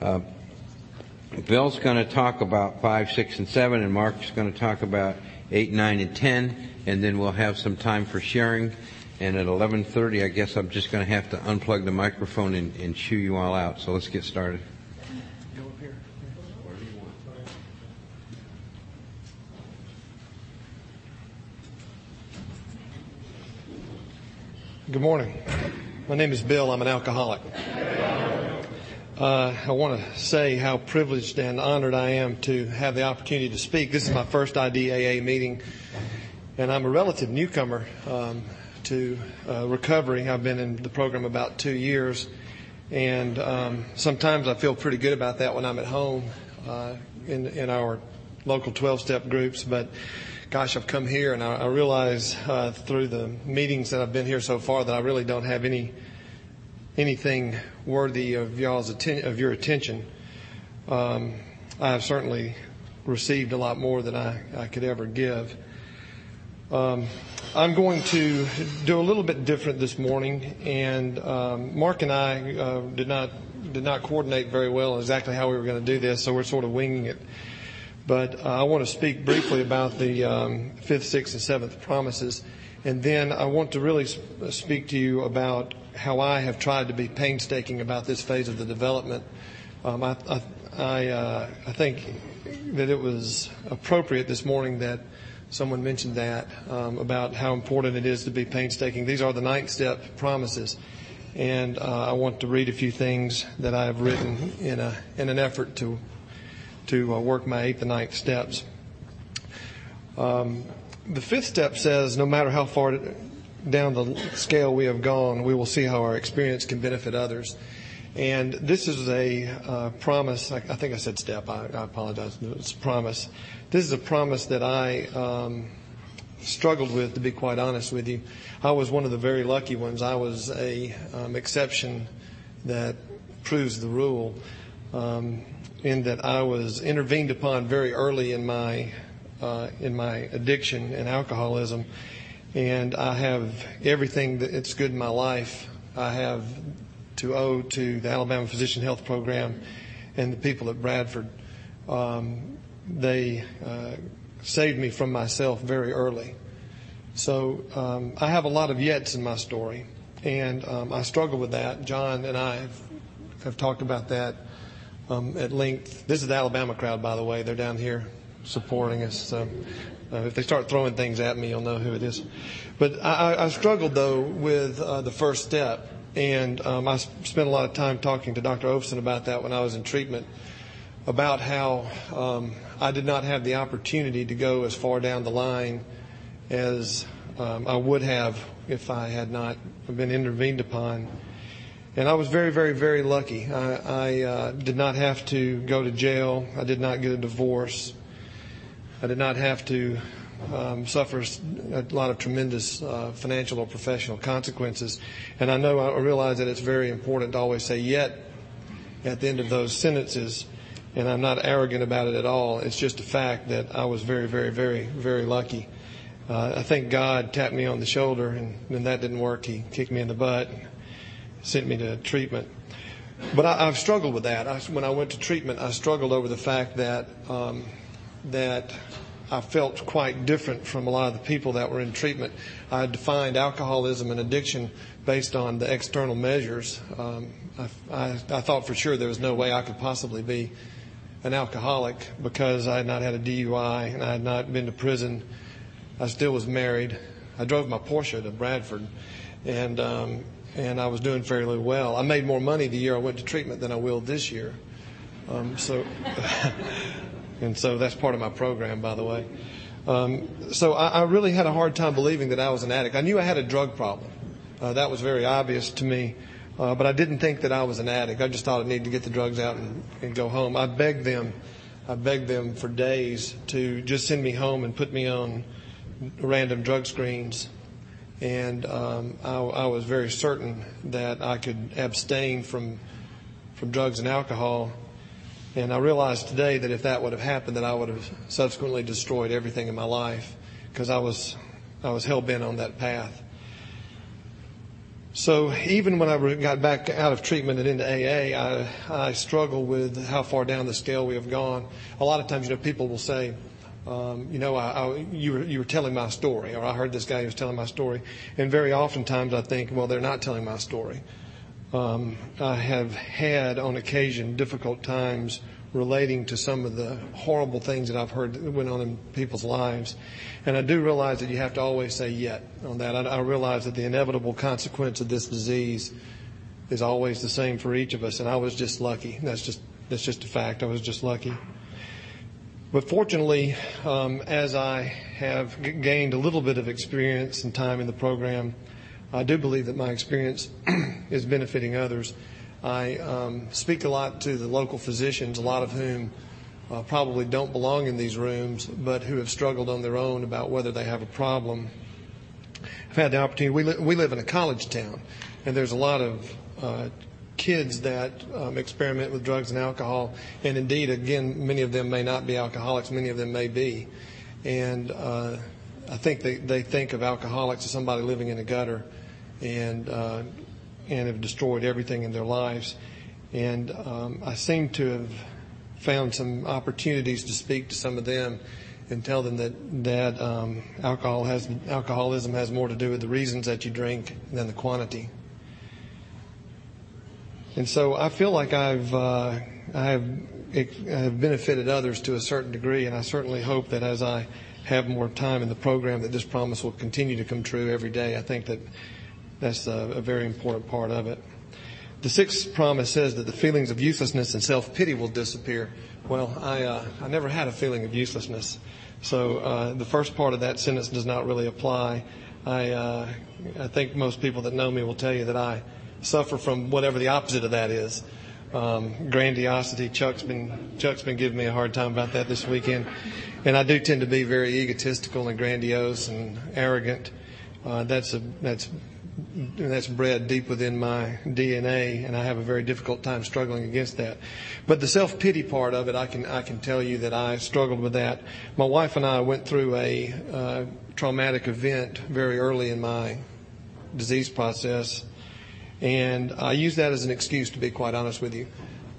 Uh, Bill's going to talk about 5, 6, and 7, and Mark's going to talk about 8, 9, and 10, and then we'll have some time for sharing. And at 11.30, I guess I'm just going to have to unplug the microphone and, and shoo you all out. So let's get started. Good morning. My name is Bill. I'm an alcoholic. Uh, I want to say how privileged and honored I am to have the opportunity to speak. This is my first IDAA meeting, and I'm a relative newcomer um, to uh, recovery. I've been in the program about two years, and um, sometimes I feel pretty good about that when I'm at home uh, in, in our local 12-step groups, but gosh, I've come here and I, I realize uh, through the meetings that I've been here so far that I really don't have any anything worthy of y'all's atten- of your attention. Um, I have certainly received a lot more than I, I could ever give. Um, I'm going to do a little bit different this morning, and um, Mark and I uh, did not did not coordinate very well exactly how we were going to do this, so we're sort of winging it. But uh, I want to speak briefly about the um, fifth, sixth, and seventh promises. And then I want to really speak to you about how I have tried to be painstaking about this phase of the development. Um, I, I, I, uh, I, think that it was appropriate this morning that someone mentioned that um, about how important it is to be painstaking. These are the ninth step promises. And uh, I want to read a few things that I have written in, a, in an effort to to uh, work my eighth and ninth steps. Um, the fifth step says no matter how far down the scale we have gone, we will see how our experience can benefit others. And this is a uh, promise. I, I, think I said step. I, I apologize. It's a promise. This is a promise that I um, struggled with, to be quite honest with you. I was one of the very lucky ones. I was a um, exception that proves the rule. Um, in that I was intervened upon very early in my uh, in my addiction and alcoholism, and I have everything that's good in my life. I have to owe to the Alabama Physician Health Program and the people at Bradford. Um, they uh, saved me from myself very early. So um, I have a lot of yets in my story, and um, I struggle with that. John and I have, have talked about that um, at length. This is the Alabama crowd, by the way. They're down here supporting us. So uh, if they start throwing things at me, you'll know who it is. But I, I struggled though with uh, the first step, and um, I spent a lot of time talking to Dr. Overson about that when I was in treatment, about how um, I did not have the opportunity to go as far down the line as um, I would have if I had not been intervened upon and I was very, very, very lucky. I, I uh, did not have to go to jail. I did not get a divorce. I did not have to um, suffer a lot of tremendous uh, financial or professional consequences. And I know I realize that it's very important to always say yet at the end of those sentences. And I'm not arrogant about it at all. It's just a fact that I was very, very, very, very lucky. Uh, I think God tapped me on the shoulder, and when that didn't work, He kicked me in the butt sent me to treatment. But I, have struggled with that. I, when I went to treatment, I struggled over the fact that um, that I felt quite different from a lot of the people that were in treatment. I defined alcoholism and addiction based on the external measures. Um, I, I, I thought for sure there was no way I could possibly be an alcoholic because I had not had a DUI and I had not been to prison. I still was married. I drove my Porsche to Bradford, and um, and I was doing fairly well. I made more money the year I went to treatment than I will this year. Um, so, and so that's part of my program, by the way. Um, so I, I, really had a hard time believing that I was an addict. I knew I had a drug problem. Uh, that was very obvious to me. Uh, but I didn't think that I was an addict. I just thought I needed to get the drugs out and, and go home. I begged them, I begged them for days to just send me home and put me on random drug screens and um, I, I, was very certain that I could abstain from from drugs and alcohol. And I realized today that if that would have happened, that I would have subsequently destroyed everything in my life because I was I was hell bent on that path. So even when I got back out of treatment and into AA, I, I struggle with how far down the scale we have gone. A lot of times, you know, people will say, um, you know, I, I, you, were, you were telling my story, or I heard this guy who was telling my story. And very oftentimes I think, well, they're not telling my story. Um, I have had on occasion difficult times relating to some of the horrible things that I've heard that went on in people's lives. And I do realize that you have to always say yet on that. I, I realize that the inevitable consequence of this disease is always the same for each of us. And I was just lucky. That's just, that's just a fact. I was just lucky. But fortunately, um, as I have g- gained a little bit of experience and time in the program, I do believe that my experience is benefiting others. I um, speak a lot to the local physicians, a lot of whom uh, probably don't belong in these rooms, but who have struggled on their own about whether they have a problem. I've had the opportunity. We, li- we live in a college town, and there's a lot of uh, kids that um, experiment with drugs and alcohol, and indeed, again, many of them may not be alcoholics. Many of them may be, and uh, I think they, they think of alcoholics as somebody living in a gutter, and uh, and have destroyed everything in their lives. And um, I seem to have found some opportunities to speak to some of them and tell them that that um, alcohol has alcoholism has more to do with the reasons that you drink than the quantity. And so I feel like I've uh, I have I have benefited others to a certain degree, and I certainly hope that as I have more time in the program, that this promise will continue to come true every day. I think that that's a, very important part of it. The sixth promise says that the feelings of uselessness and self-pity will disappear. Well, I, uh, I never had a feeling of uselessness. So uh, the first part of that sentence does not really apply. I, uh, I think most people that know me will tell you that I suffer from whatever the opposite of that is. Um, grandiosity. Chuck's been Chuck's been giving me a hard time about that this weekend, and I do tend to be very egotistical and grandiose and arrogant. Uh, that's a that's that's bred deep within my DNA, and I have a very difficult time struggling against that. But the self pity part of it, I can I can tell you that I struggled with that. My wife and I went through a uh, traumatic event very early in my disease process, and I use that as an excuse to be quite honest with you.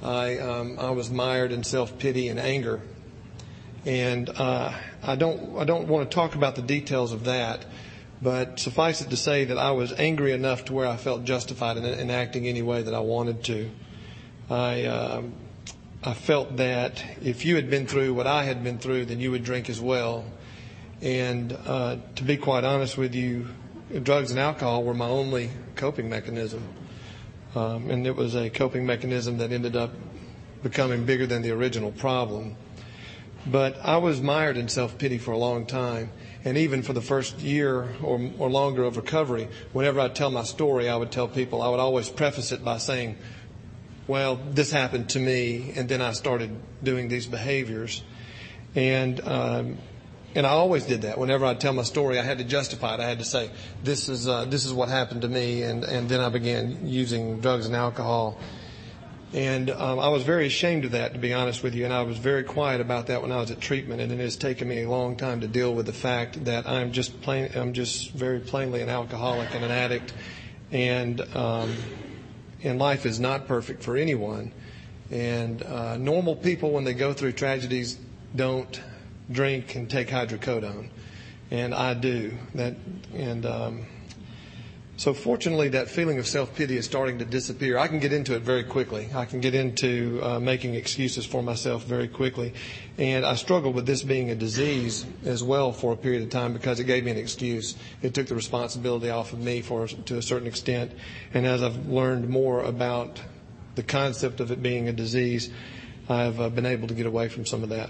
I um, I was mired in self pity and anger, and uh, I don't I don't want to talk about the details of that but suffice it to say that I was angry enough to where I felt justified in, in acting any way that I wanted to. I, uh, I felt that if you had been through what I had been through, then you would drink as well. And uh, to be quite honest with you, drugs and alcohol were my only coping mechanism. Um, and it was a coping mechanism that ended up becoming bigger than the original problem. But I was mired in self pity for a long time. And even for the first year or, or longer of recovery, whenever I'd tell my story, I would tell people, I would always preface it by saying, well, this happened to me, and then I started doing these behaviors. And, um, and I always did that. Whenever I'd tell my story, I had to justify it. I had to say, this is, uh, this is what happened to me, and, and then I began using drugs and alcohol and um, I was very ashamed of that, to be honest with you, and I was very quiet about that when I was at treatment. And it has taken me a long time to deal with the fact that I'm just plain, I'm just very plainly an alcoholic and an addict, and um, and life is not perfect for anyone. And uh, normal people, when they go through tragedies, don't drink and take hydrocodone, and I do that, and. Um, so fortunately, that feeling of self-pity is starting to disappear. I can get into it very quickly. I can get into uh, making excuses for myself very quickly. And I struggled with this being a disease as well for a period of time because it gave me an excuse. It took the responsibility off of me for to a certain extent. And as I've learned more about the concept of it being a disease, I've uh, been able to get away from some of that.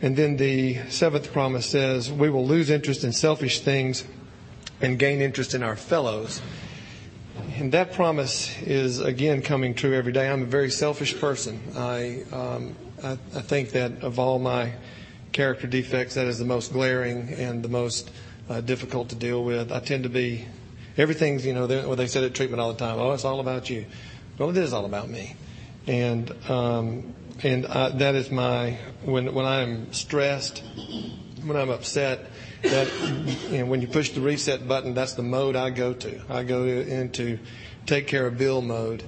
And then the seventh promise says, we will lose interest in selfish things and gain interest in our fellows. And that promise is again coming true every day. I'm a very selfish person. I, um, I, I think that of all my character defects, that is the most glaring and the most uh, difficult to deal with. I tend to be everything's you know they, well, they said at treatment all the time. Oh, it's all about you. Well, it is all about me, and um, and I, that is my when when I am stressed when I'm upset, that you know, when you push the reset button, that's the mode I go to. I go into take care of Bill mode,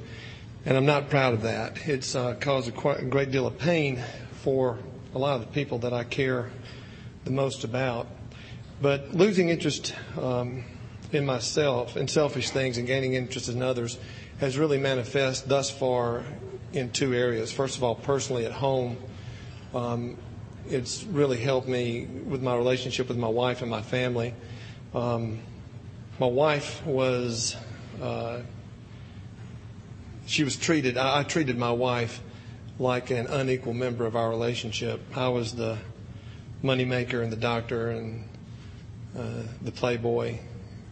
and I'm not proud of that. It's uh, caused a, quite, a great deal of pain for a lot of the people that I care the most about. But losing interest um, in myself and selfish things and gaining interest in others has really manifest thus far in two areas. First of all, personally at home, um, it's really helped me with my relationship with my wife and my family. Um, my wife was, uh, she was treated, I, I treated my wife like an unequal member of our relationship. I was the moneymaker and the doctor and uh, the playboy,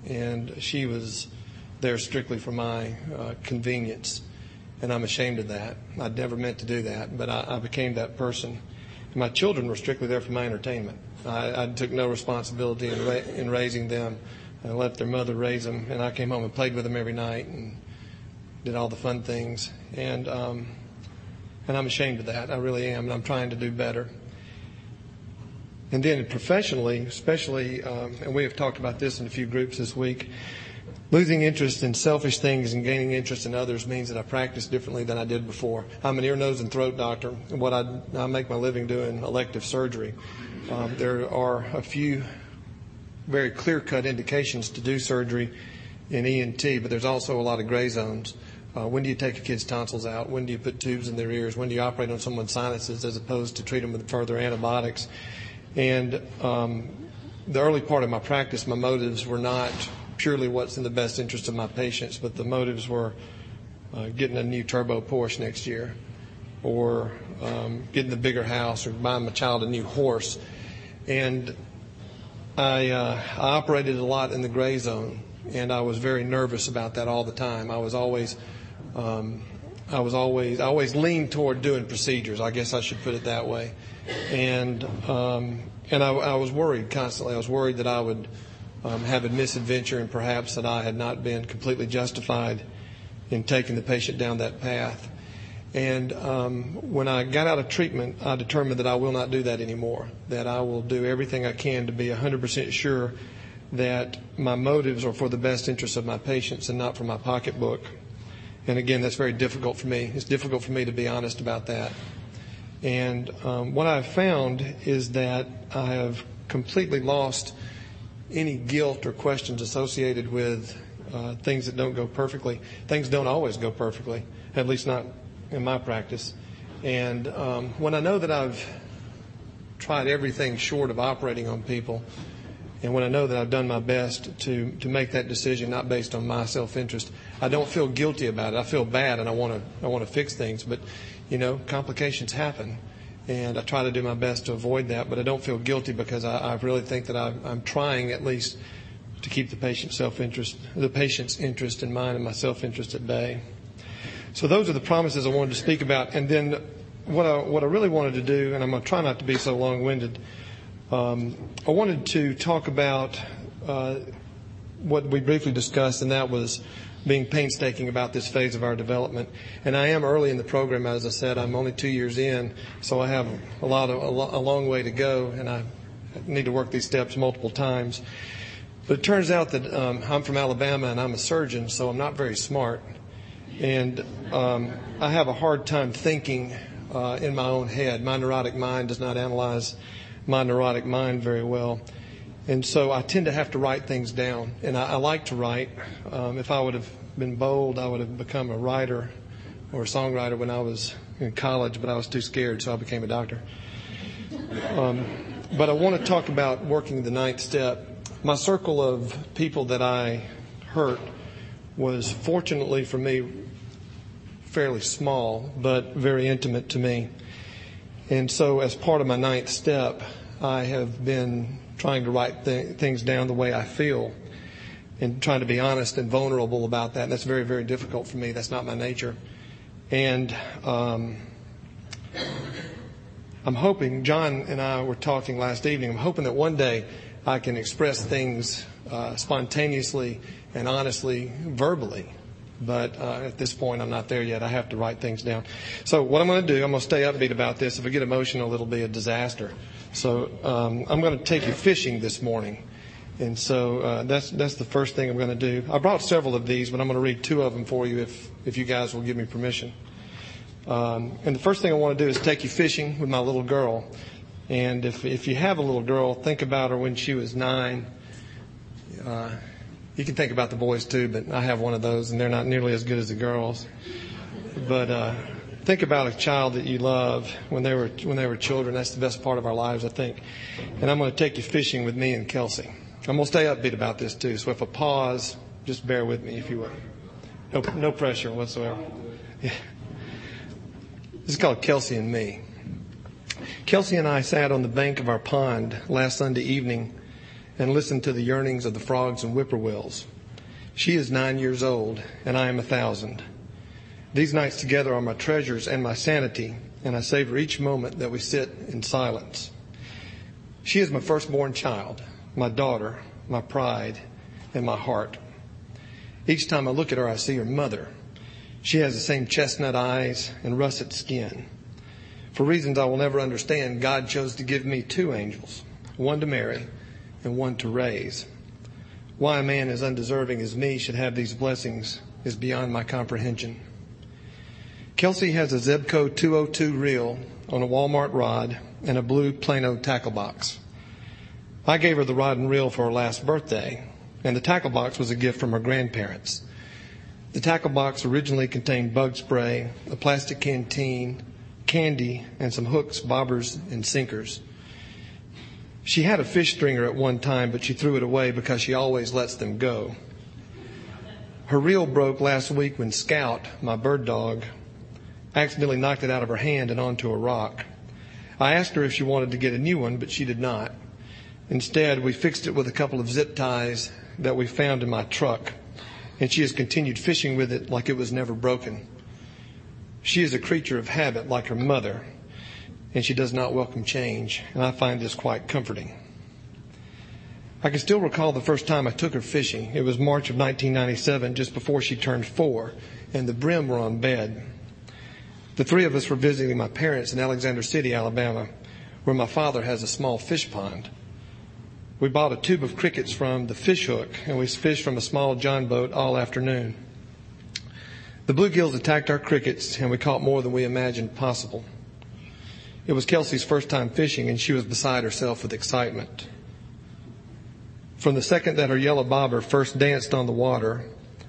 and she was there strictly for my uh, convenience, and I'm ashamed of that. I'd never meant to do that, but I, I became that person. My children were strictly there for my entertainment. I, I took no responsibility in, ra- in raising them. I let their mother raise them, and I came home and played with them every night and did all the fun things. And um, and I'm ashamed of that. I really am, and I'm trying to do better. And then professionally, especially, um, and we have talked about this in a few groups this week, losing interest in selfish things and gaining interest in others means that I practice differently than I did before. I'm an ear, nose, and throat doctor, what I, I make my living doing elective surgery. Um, there are a few very clear-cut indications to do surgery in ENT, but there's also a lot of gray zones. Uh, when do you take a kid's tonsils out? When do you put tubes in their ears? When do you operate on someone's sinuses as opposed to treat them with further antibiotics? And um, the early part of my practice, my motives were not purely what's in the best interest of my patients, but the motives were uh, getting a new turbo Porsche next year, or um, getting the bigger house, or buying my child a new horse. And I, uh, I operated a lot in the gray zone, and I was very nervous about that all the time. I was always um, I was always I always leaned toward doing procedures. I guess I should put it that way, and um, and I, I was worried constantly. I was worried that I would um, have a misadventure and perhaps that I had not been completely justified in taking the patient down that path. And um, when I got out of treatment, I determined that I will not do that anymore. That I will do everything I can to be 100% sure that my motives are for the best interest of my patients and not for my pocketbook. And again, that's very difficult for me. It's difficult for me to be honest about that. And um, what I've found is that I have completely lost any guilt or questions associated with uh, things that don't go perfectly. Things don't always go perfectly, at least not in my practice. And um, when I know that I've tried everything short of operating on people, and when I know that I've done my best to, to make that decision, not based on my self interest, I don't feel guilty about it. I feel bad and I want to, I want to fix things. But, you know, complications happen. And I try to do my best to avoid that, but I don't feel guilty because I, I really think that I, I'm trying at least to keep the patient's self interest, the patient's interest in mind and my self interest at bay. So those are the promises I wanted to speak about. And then what I, what I really wanted to do, and I'm going to try not to be so long winded, um, I wanted to talk about uh, what we briefly discussed, and that was being painstaking about this phase of our development. And I am early in the program, as I said. I'm only two years in, so I have a lot of a, long way to go, and I need to work these steps multiple times. But it turns out that um, I'm from Alabama and I'm a surgeon, so I'm not very smart, and um, I have a hard time thinking uh, in my own head. My neurotic mind does not analyze my neurotic mind very well. And so I tend to have to write things down. And I, I like to write. Um, if I would have been bold, I would have become a writer or a songwriter when I was in college, but I was too scared, so I became a doctor. Um, but I want to talk about working the ninth step. My circle of people that I hurt was fortunately for me fairly small, but very intimate to me. And so, as part of my ninth step, I have been trying to write th- things down the way I feel and trying to be honest and vulnerable about that. And that's very, very difficult for me. That's not my nature. And um, I'm hoping, John and I were talking last evening, I'm hoping that one day I can express things uh, spontaneously and honestly, verbally. but uh, at this point, I'm not there yet. I have to write things down. So what I'm going to do, I'm going to stay upbeat about this. If I get emotional, it'll be a disaster. So um, I'm going to take you fishing this morning. And so uh, that's that's the first thing I'm going to do. I brought several of these, but I'm going to read two of them for you if if you guys will give me permission. Um, and the first thing I want to do is take you fishing with my little girl. And if if you have a little girl, think about her when she was nine. Uh, you can think about the boys too, but I have one of those, and they're not nearly as good as the girls. But uh, think about a child that you love when they were when they were children. That's the best part of our lives, I think. And I'm going to take you fishing with me and Kelsey. I'm going to stay upbeat about this too. So if I pause, just bear with me if you will. No, no pressure whatsoever. Yeah. This is called Kelsey and Me. Kelsey and I sat on the bank of our pond last Sunday evening and listened to the yearnings of the frogs and whippoorwills. She is nine years old, and I am a thousand. These nights together are my treasures and my sanity, and I savor each moment that we sit in silence. She is my firstborn child, my daughter, my pride, and my heart. Each time I look at her, I see her mother. She has the same chestnut eyes and russet skin. For reasons I will never understand, God chose to give me two angels, one to marry and one to raise. Why a man as undeserving as me should have these blessings is beyond my comprehension. Kelsey has a Zebco 202 reel on a Walmart rod and a blue Plano tackle box. I gave her the rod and reel for her last birthday, and the tackle box was a gift from her grandparents. The tackle box originally contained bug spray, a plastic canteen, candy, and some hooks, bobbers, and sinkers. She had a fish stringer at one time, but she threw it away because she always lets them go. Her reel broke last week when Scout, my bird dog, accidentally knocked it out of her hand and onto a rock. I asked her if she wanted to get a new one, but she did not. Instead, we fixed it with a couple of zip ties that we found in my truck, and she has continued fishing with it like it was never broken. She is a creature of habit like her mother, and she does not welcome change, and I find this quite comforting. I can still recall the first time I took her fishing. It was March of 1997, just before she turned four, and the brim were on bed. The three of us were visiting my parents in Alexander City, Alabama, where my father has a small fish pond. We bought a tube of crickets from the fish hook and we fished from a small john boat all afternoon. The bluegills attacked our crickets and we caught more than we imagined possible. It was Kelsey's first time fishing and she was beside herself with excitement. From the second that her yellow bobber first danced on the water,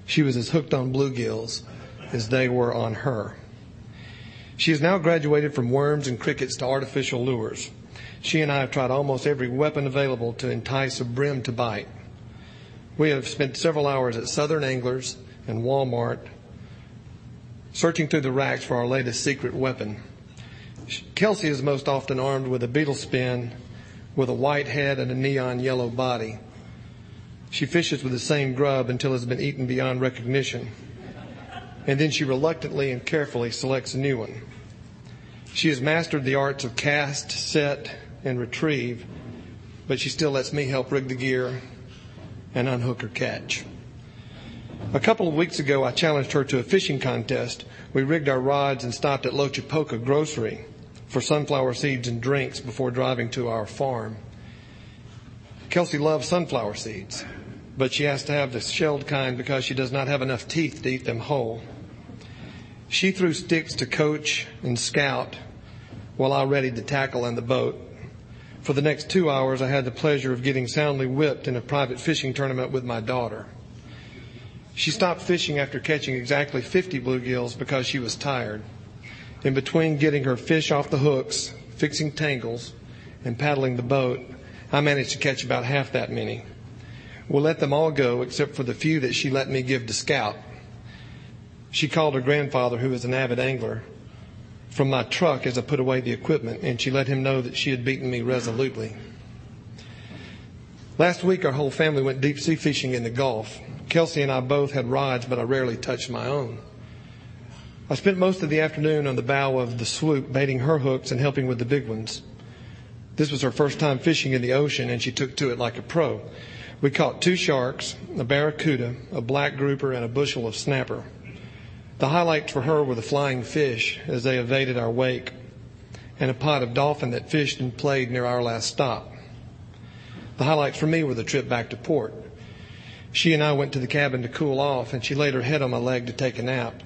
she was as hooked on bluegills as they were on her. She has now graduated from worms and crickets to artificial lures. She and I have tried almost every weapon available to entice a brim to bite. We have spent several hours at Southern Anglers and Walmart searching through the racks for our latest secret weapon. Kelsey is most often armed with a beetle spin with a white head and a neon yellow body. She fishes with the same grub until it's been eaten beyond recognition. And then she reluctantly and carefully selects a new one. She has mastered the arts of cast, set, and retrieve, but she still lets me help rig the gear and unhook her catch. A couple of weeks ago, I challenged her to a fishing contest. We rigged our rods and stopped at Loachapoka Grocery for sunflower seeds and drinks before driving to our farm. Kelsey loves sunflower seeds, but she has to have the shelled kind because she does not have enough teeth to eat them whole. She threw sticks to coach and scout while I readied the tackle and the boat. For the next two hours, I had the pleasure of getting soundly whipped in a private fishing tournament with my daughter. She stopped fishing after catching exactly 50 bluegills because she was tired. In between getting her fish off the hooks, fixing tangles, and paddling the boat, I managed to catch about half that many. We'll let them all go except for the few that she let me give to Scout. She called her grandfather, who is an avid angler, from my truck as I put away the equipment, and she let him know that she had beaten me resolutely. Last week, our whole family went deep sea fishing in the Gulf. Kelsey and I both had rods, but I rarely touched my own. I spent most of the afternoon on the bow of the swoop, baiting her hooks and helping with the big ones. This was her first time fishing in the ocean, and she took to it like a pro. We caught two sharks, a barracuda, a black grouper, and a bushel of snapper. The highlights for her were the flying fish as they evaded our wake and a pod of dolphin that fished and played near our last stop. The highlights for me were the trip back to port. She and I went to the cabin to cool off, and she laid her head on my leg to take a nap.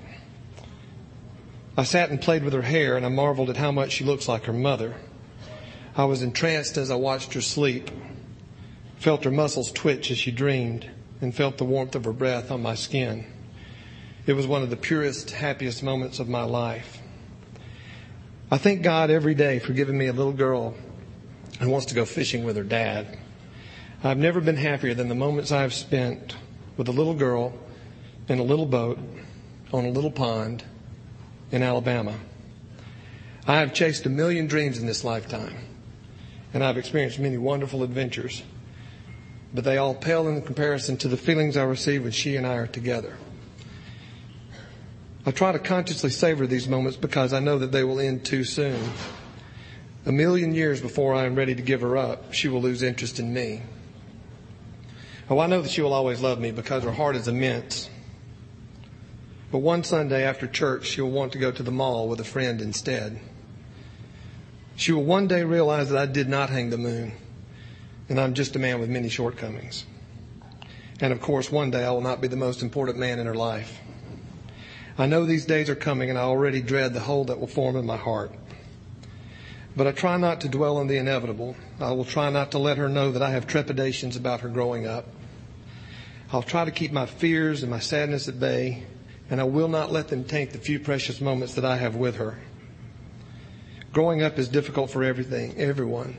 I sat and played with her hair, and I marveled at how much she looks like her mother. I was entranced as I watched her sleep, felt her muscles twitch as she dreamed, and felt the warmth of her breath on my skin. It was one of the purest, happiest moments of my life. I thank God every day for giving me a little girl who wants to go fishing with her dad. I've never been happier than the moments I've spent with a little girl in a little boat on a little pond in Alabama. I have chased a million dreams in this lifetime, and I've experienced many wonderful adventures, but they all pale in comparison to the feelings I receive when she and I are together. I try to consciously savor these moments because I know that they will end too soon. A million years before I am ready to give her up, she will lose interest in me. Oh, I know that she will always love me because her heart is immense. But one Sunday after church, she will want to go to the mall with a friend instead. She will one day realize that I did not hang the moon, and I'm just a man with many shortcomings. And of course, one day I will not be the most important man in her life. I know these days are coming, and I already dread the hole that will form in my heart. But I try not to dwell on the inevitable. I will try not to let her know that I have trepidations about her growing up. I'll try to keep my fears and my sadness at bay, and I will not let them taint the few precious moments that I have with her. Growing up is difficult for everything, everyone,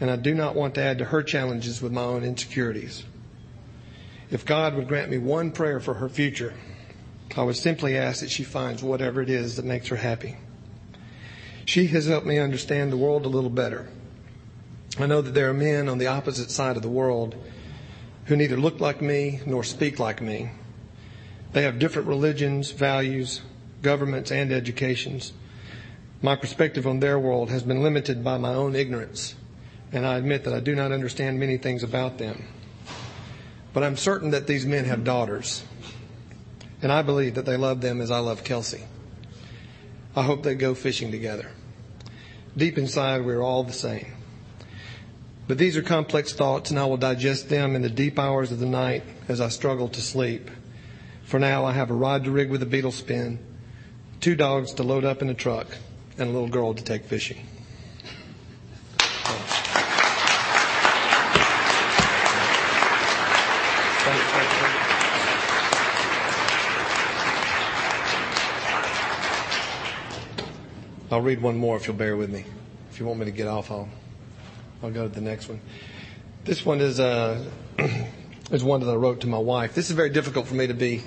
and I do not want to add to her challenges with my own insecurities. If God would grant me one prayer for her future, I would simply ask that she finds whatever it is that makes her happy. She has helped me understand the world a little better. I know that there are men on the opposite side of the world who neither look like me nor speak like me. They have different religions, values, governments, and educations. My perspective on their world has been limited by my own ignorance, and I admit that I do not understand many things about them. But I'm certain that these men have daughters, and I believe that they love them as I love Kelsey. I hope they go fishing together. Deep inside, we're all the same. But these are complex thoughts, and I will digest them in the deep hours of the night as I struggle to sleep. For now, I have a rod to rig with a beetle spin, two dogs to load up in a truck, and a little girl to take fishing. I'll read one more if you'll bear with me. If you want me to get off, I'll, I'll go to the next one. This one is, uh, is one that I wrote to my wife. This is very difficult for me to be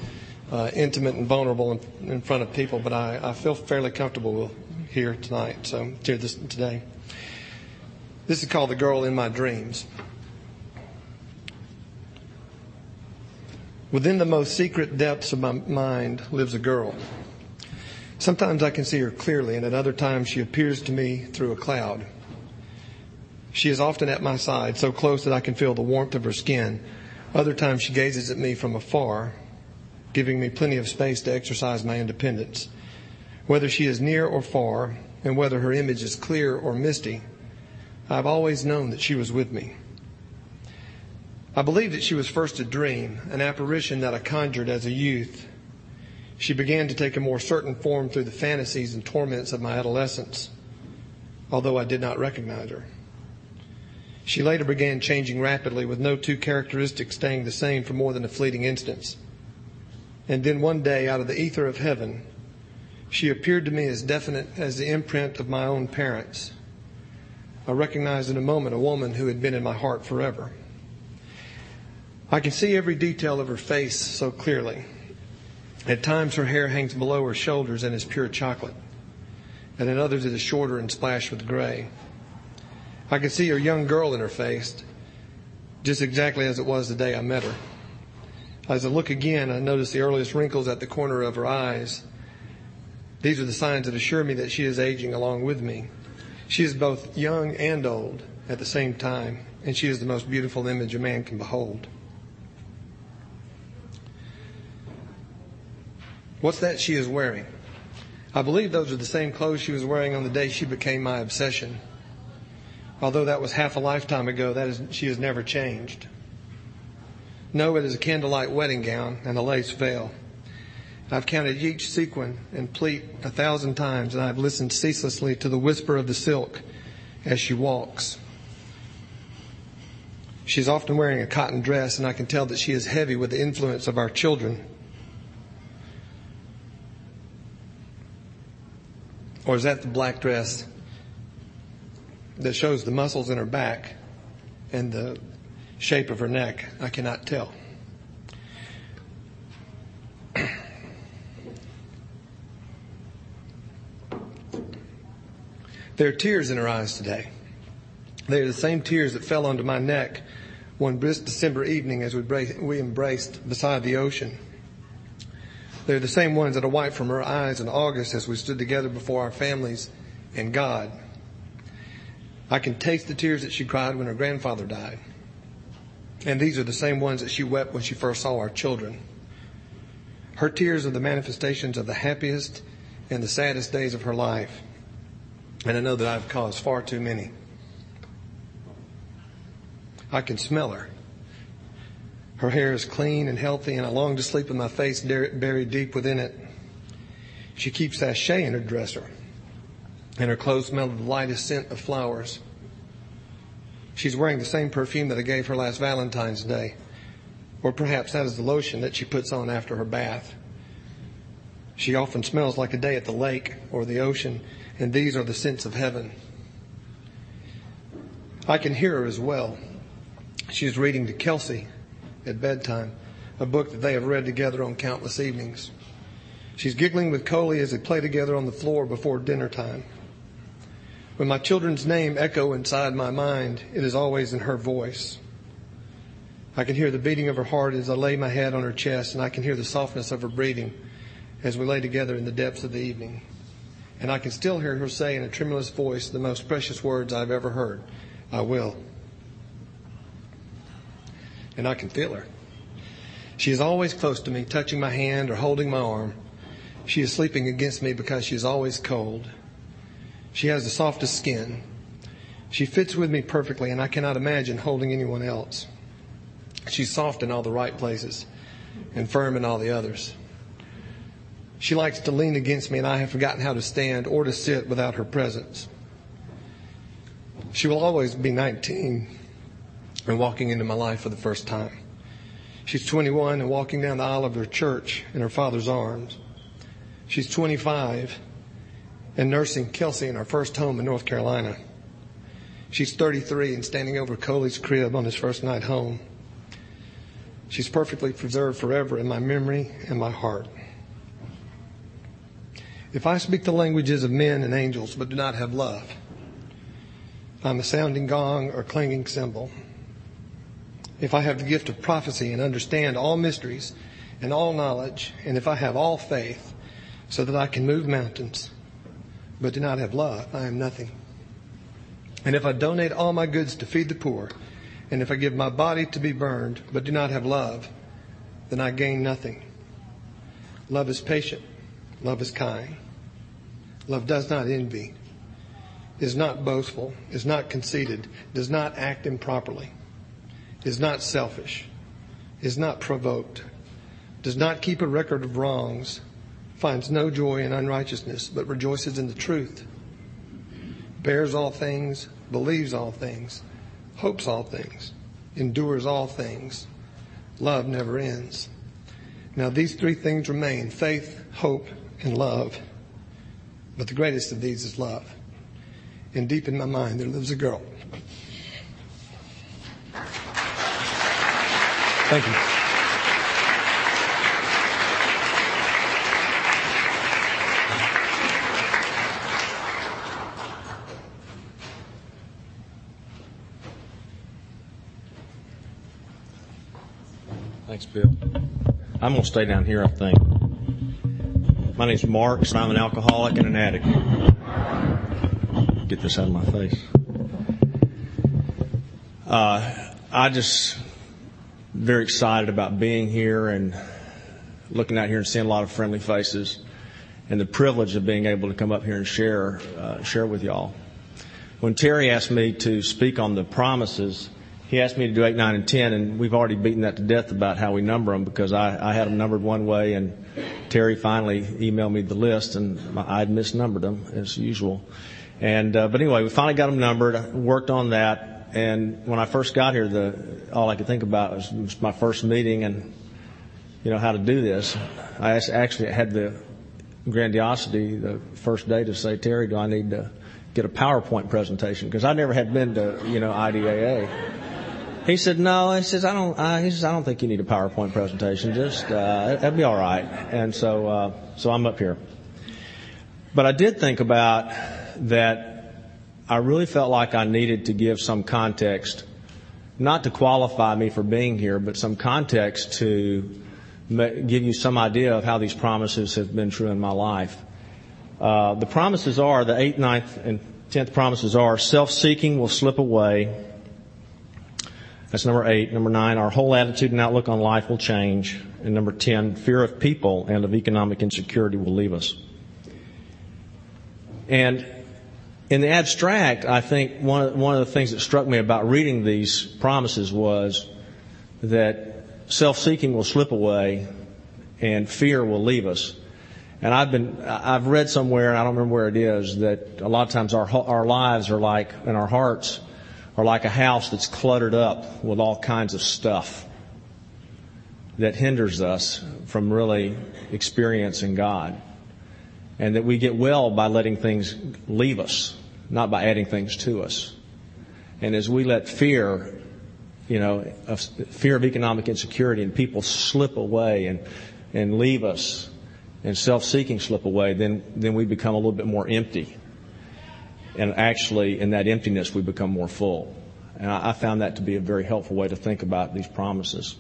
uh, intimate and vulnerable in, in front of people, but I, I feel fairly comfortable here tonight, so here this today. This is called The Girl in My Dreams. Within the most secret depths of my mind lives a girl. Sometimes I can see her clearly, and at other times she appears to me through a cloud. She is often at my side, so close that I can feel the warmth of her skin. Other times she gazes at me from afar, giving me plenty of space to exercise my independence. Whether she is near or far, and whether her image is clear or misty, I've always known that she was with me. I believe that she was first a dream, an apparition that I conjured as a youth she began to take a more certain form through the fantasies and torments of my adolescence, although I did not recognize her. She later began changing rapidly with no two characteristics staying the same for more than a fleeting instance. And then one day, out of the ether of heaven, she appeared to me as definite as the imprint of my own parents. I recognized in a moment a woman who had been in my heart forever. I can see every detail of her face so clearly. At times her hair hangs below her shoulders and is pure chocolate, and at others it is shorter and splashed with gray. I can see her young girl in her face, just exactly as it was the day I met her. As I look again, I notice the earliest wrinkles at the corner of her eyes. These are the signs that assure me that she is aging along with me. She is both young and old at the same time, and she is the most beautiful image a man can behold. What's that she is wearing? I believe those are the same clothes she was wearing on the day she became my obsession. Although that was half a lifetime ago, that is, she has never changed. No, it is a candlelight wedding gown and a lace veil. I've counted each sequin and pleat a thousand times, and I've listened ceaselessly to the whisper of the silk as she walks. She's often wearing a cotton dress, and I can tell that she is heavy with the influence of our children. Or is that the black dress that shows the muscles in her back and the shape of her neck? I cannot tell. There are tears in her eyes today. They are the same tears that fell onto my neck one brisk December evening as we embraced beside the ocean. They're the same ones that are wiped from her eyes in August as we stood together before our families and God. I can taste the tears that she cried when her grandfather died. And these are the same ones that she wept when she first saw our children. Her tears are the manifestations of the happiest and the saddest days of her life. And I know that I've caused far too many. I can smell her. Her hair is clean and healthy, and I long to sleep with my face buried deep within it. She keeps sachet in her dresser, and her clothes smell of the lightest scent of flowers. She's wearing the same perfume that I gave her last Valentine's Day, or perhaps that is the lotion that she puts on after her bath. She often smells like a day at the lake or the ocean, and these are the scents of heaven. I can hear her as well. She is reading to Kelsey at bedtime, a book that they have read together on countless evenings. She's giggling with Coley as they play together on the floor before dinner time. When my children's name echo inside my mind, it is always in her voice. I can hear the beating of her heart as I lay my head on her chest, and I can hear the softness of her breathing as we lay together in the depths of the evening. And I can still hear her say in a tremulous voice the most precious words I've ever heard I will. And I can feel her. She is always close to me, touching my hand or holding my arm. She is sleeping against me because she is always cold. She has the softest skin. She fits with me perfectly, and I cannot imagine holding anyone else. She's soft in all the right places and firm in all the others. She likes to lean against me, and I have forgotten how to stand or to sit without her presence. She will always be 19 and walking into my life for the first time. She's 21 and walking down the aisle of her church in her father's arms. She's 25 and nursing Kelsey in our first home in North Carolina. She's 33 and standing over Coley's crib on his first night home. She's perfectly preserved forever in my memory and my heart. If I speak the languages of men and angels but do not have love, I'm a sounding gong or clanging cymbal. If I have the gift of prophecy and understand all mysteries and all knowledge, and if I have all faith so that I can move mountains, but do not have love, I am nothing. And if I donate all my goods to feed the poor, and if I give my body to be burned, but do not have love, then I gain nothing. Love is patient. Love is kind. Love does not envy, is not boastful, is not conceited, does not act improperly, is not selfish, is not provoked, does not keep a record of wrongs, finds no joy in unrighteousness, but rejoices in the truth, bears all things, believes all things, hopes all things, endures all things. Love never ends. Now these three things remain faith, hope, and love. But the greatest of these is love. And deep in my mind, there lives a girl. Thank you. Thanks, Bill. I'm going to stay down here, I think. My name's Mark, and I'm an alcoholic and an addict. Get this out of my face. Uh, I just very excited about being here and looking out here and seeing a lot of friendly faces, and the privilege of being able to come up here and share uh, share with y'all. When Terry asked me to speak on the promises, he asked me to do 8, 9, and 10, and we've already beaten that to death about how we number them because I, I had them numbered one way, and Terry finally emailed me the list, and I'd misnumbered them as usual. And uh, but anyway, we finally got them numbered. Worked on that, and when I first got here, the all I could think about was, was my first meeting and you know how to do this. I actually had the grandiosity the first day to say, Terry, do I need to get a PowerPoint presentation? Because I never had been to you know IDAA. He said, no. He says, I don't, uh, he says, I don't think you need a PowerPoint presentation. Just, uh, that'd be all right. And so, uh, so I'm up here. But I did think about that I really felt like I needed to give some context, not to qualify me for being here, but some context to give you some idea of how these promises have been true in my life. Uh, the promises are, the eighth, ninth, and tenth promises are, self-seeking will slip away, that's number eight. Number nine, our whole attitude and outlook on life will change. And number 10, fear of people and of economic insecurity will leave us. And in the abstract, I think one of, one of the things that struck me about reading these promises was that self-seeking will slip away and fear will leave us. And I've been, I've read somewhere, and I don't remember where it is, that a lot of times our, our lives are like, and our hearts, are like a house that's cluttered up with all kinds of stuff that hinders us from really experiencing God. And that we get well by letting things leave us, not by adding things to us. And as we let fear, you know, of fear of economic insecurity and people slip away and, and leave us and self-seeking slip away, then, then we become a little bit more empty and actually in that emptiness we become more full. And I, found that to be a very helpful way to think about these promises.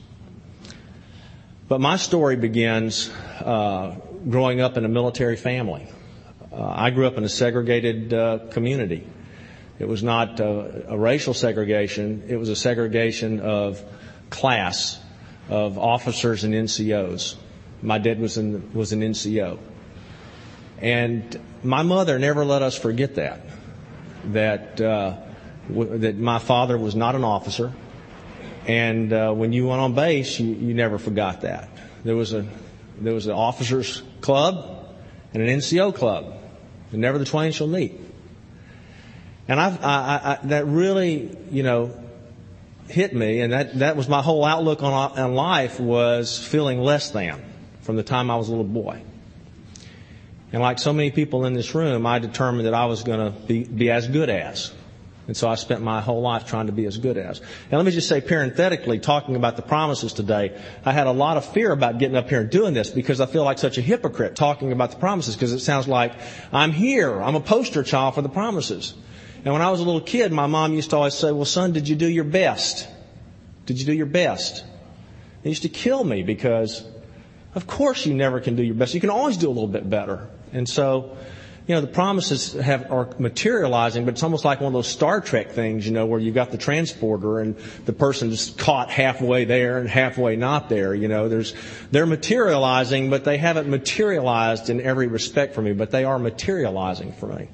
But my story begins uh, growing up in a military family. Uh, I grew up in a segregated uh, community. It was not uh, a racial segregation. It was a segregation of class, of officers and NCOs. My dad was in, was an NCO. And my mother never let us forget that that uh, w- that my father was not an officer, and uh, when you went on base, you, you never forgot that. There was a there was an officers club and an NCO club, and never the twain shall meet. And I, I, I that really, you know, hit me, and that that was my whole outlook on on life was feeling less than from the time I was a little boy. And like so many people in this room, I determined that I was going to be, be as good as. And so I spent my whole life trying to be as good as. And let me just say parenthetically, talking about the promises today, I had a lot of fear about getting up here and doing this because I feel like such a hypocrite talking about the promises because it sounds like I'm here. I'm a poster child for the promises. And when I was a little kid, my mom used to always say, well, son, did you do your best? Did you do your best? It used to kill me because of course you never can do your best. You can always do a little bit better. And so, you know, the promises have, are materializing, but it's almost like one of those Star Trek things, you know, where you've got the transporter and the person's caught halfway there and halfway not there. You know, there's, they're materializing, but they haven't materialized in every respect for me, but they are materializing for me.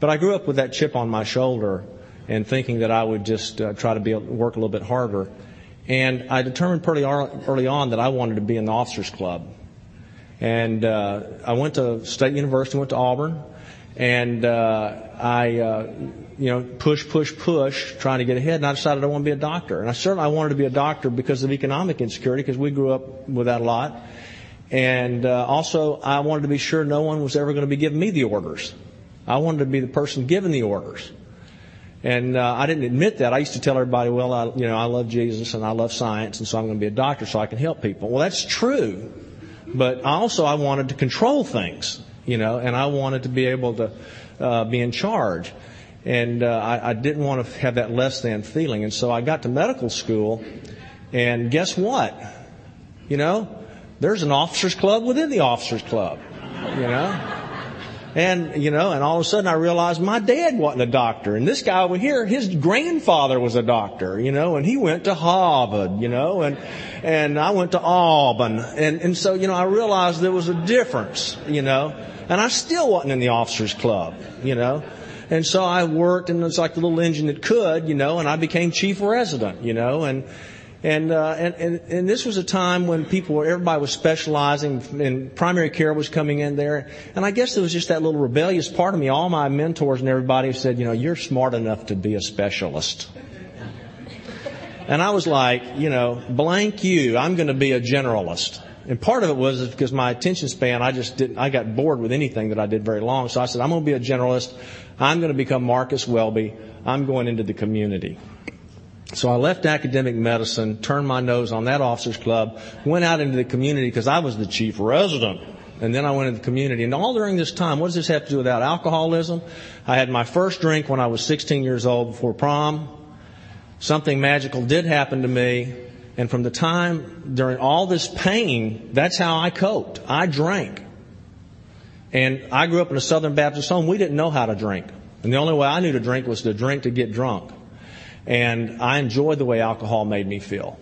But I grew up with that chip on my shoulder and thinking that I would just uh, try to be, work a little bit harder. And I determined pretty early on that I wanted to be in the officers club. And uh, I went to State University, went to Auburn, and uh, I, uh, you know, push, push, push, trying to get ahead. And I decided I want to be a doctor. And I certainly I wanted to be a doctor because of economic insecurity, because we grew up with that a lot. And uh, also, I wanted to be sure no one was ever going to be giving me the orders. I wanted to be the person giving the orders. And uh, I didn't admit that. I used to tell everybody, well, I, you know, I love Jesus and I love science, and so I'm going to be a doctor so I can help people. Well, that's true. But also I wanted to control things, you know, and I wanted to be able to uh, be in charge. And uh, I, I didn't want to have that less than feeling. And so I got to medical school, and guess what? You know, there's an officers club within the officers club, you know. And, you know, and all of a sudden I realized my dad wasn't a doctor. And this guy over here, his grandfather was a doctor, you know, and he went to Harvard, you know, and, and I went to Auburn. And, and so, you know, I realized there was a difference, you know, and I still wasn't in the officers club, you know. And so I worked and it was like the little engine that could, you know, and I became chief resident, you know, and, and, uh, and, and, and this was a time when people were, everybody was specializing and primary care was coming in there. And I guess there was just that little rebellious part of me. All my mentors and everybody said, you know, you're smart enough to be a specialist. And I was like, you know, blank you, I'm going to be a generalist. And part of it was because my attention span, I just didn't, I got bored with anything that I did very long. So I said, I'm going to be a generalist. I'm going to become Marcus Welby. I'm going into the community. So I left academic medicine, turned my nose on that officers club, went out into the community because I was the chief resident. And then I went into the community. And all during this time, what does this have to do with alcoholism? I had my first drink when I was 16 years old before prom. Something magical did happen to me. And from the time during all this pain, that's how I coped. I drank. And I grew up in a Southern Baptist home. We didn't know how to drink. And the only way I knew to drink was to drink to get drunk. And I enjoyed the way alcohol made me feel.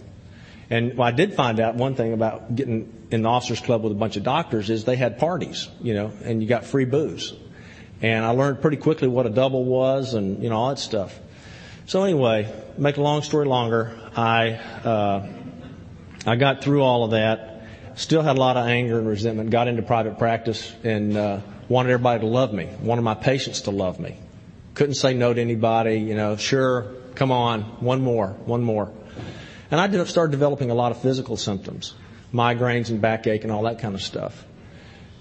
And I did find out one thing about getting in the officers club with a bunch of doctors is they had parties, you know, and you got free booze. And I learned pretty quickly what a double was and, you know, all that stuff. So anyway, make a long story longer, I, uh, I got through all of that, still had a lot of anger and resentment, got into private practice and, uh, wanted everybody to love me, wanted my patients to love me. Couldn't say no to anybody, you know, sure, Come on, one more, one more. And I started developing a lot of physical symptoms, migraines and backache and all that kind of stuff.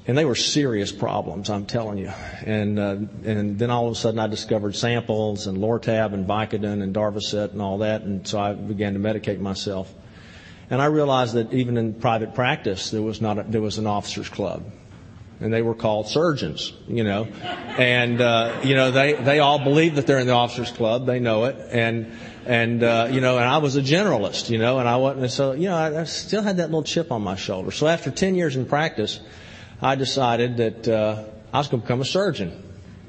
And they were serious problems, I'm telling you. And uh, and then all of a sudden I discovered samples and Lortab and Vicodin and Darvocet and all that, and so I began to medicate myself. And I realized that even in private practice, there was not a, there was an officers club and they were called surgeons, you know, and uh, you know they they all believe that they're in the officers club, they know it, and and uh, you know, and I was a generalist, you know, and I wasn't, so you know, I, I still had that little chip on my shoulder. So after ten years in practice, I decided that uh, I was going to become a surgeon.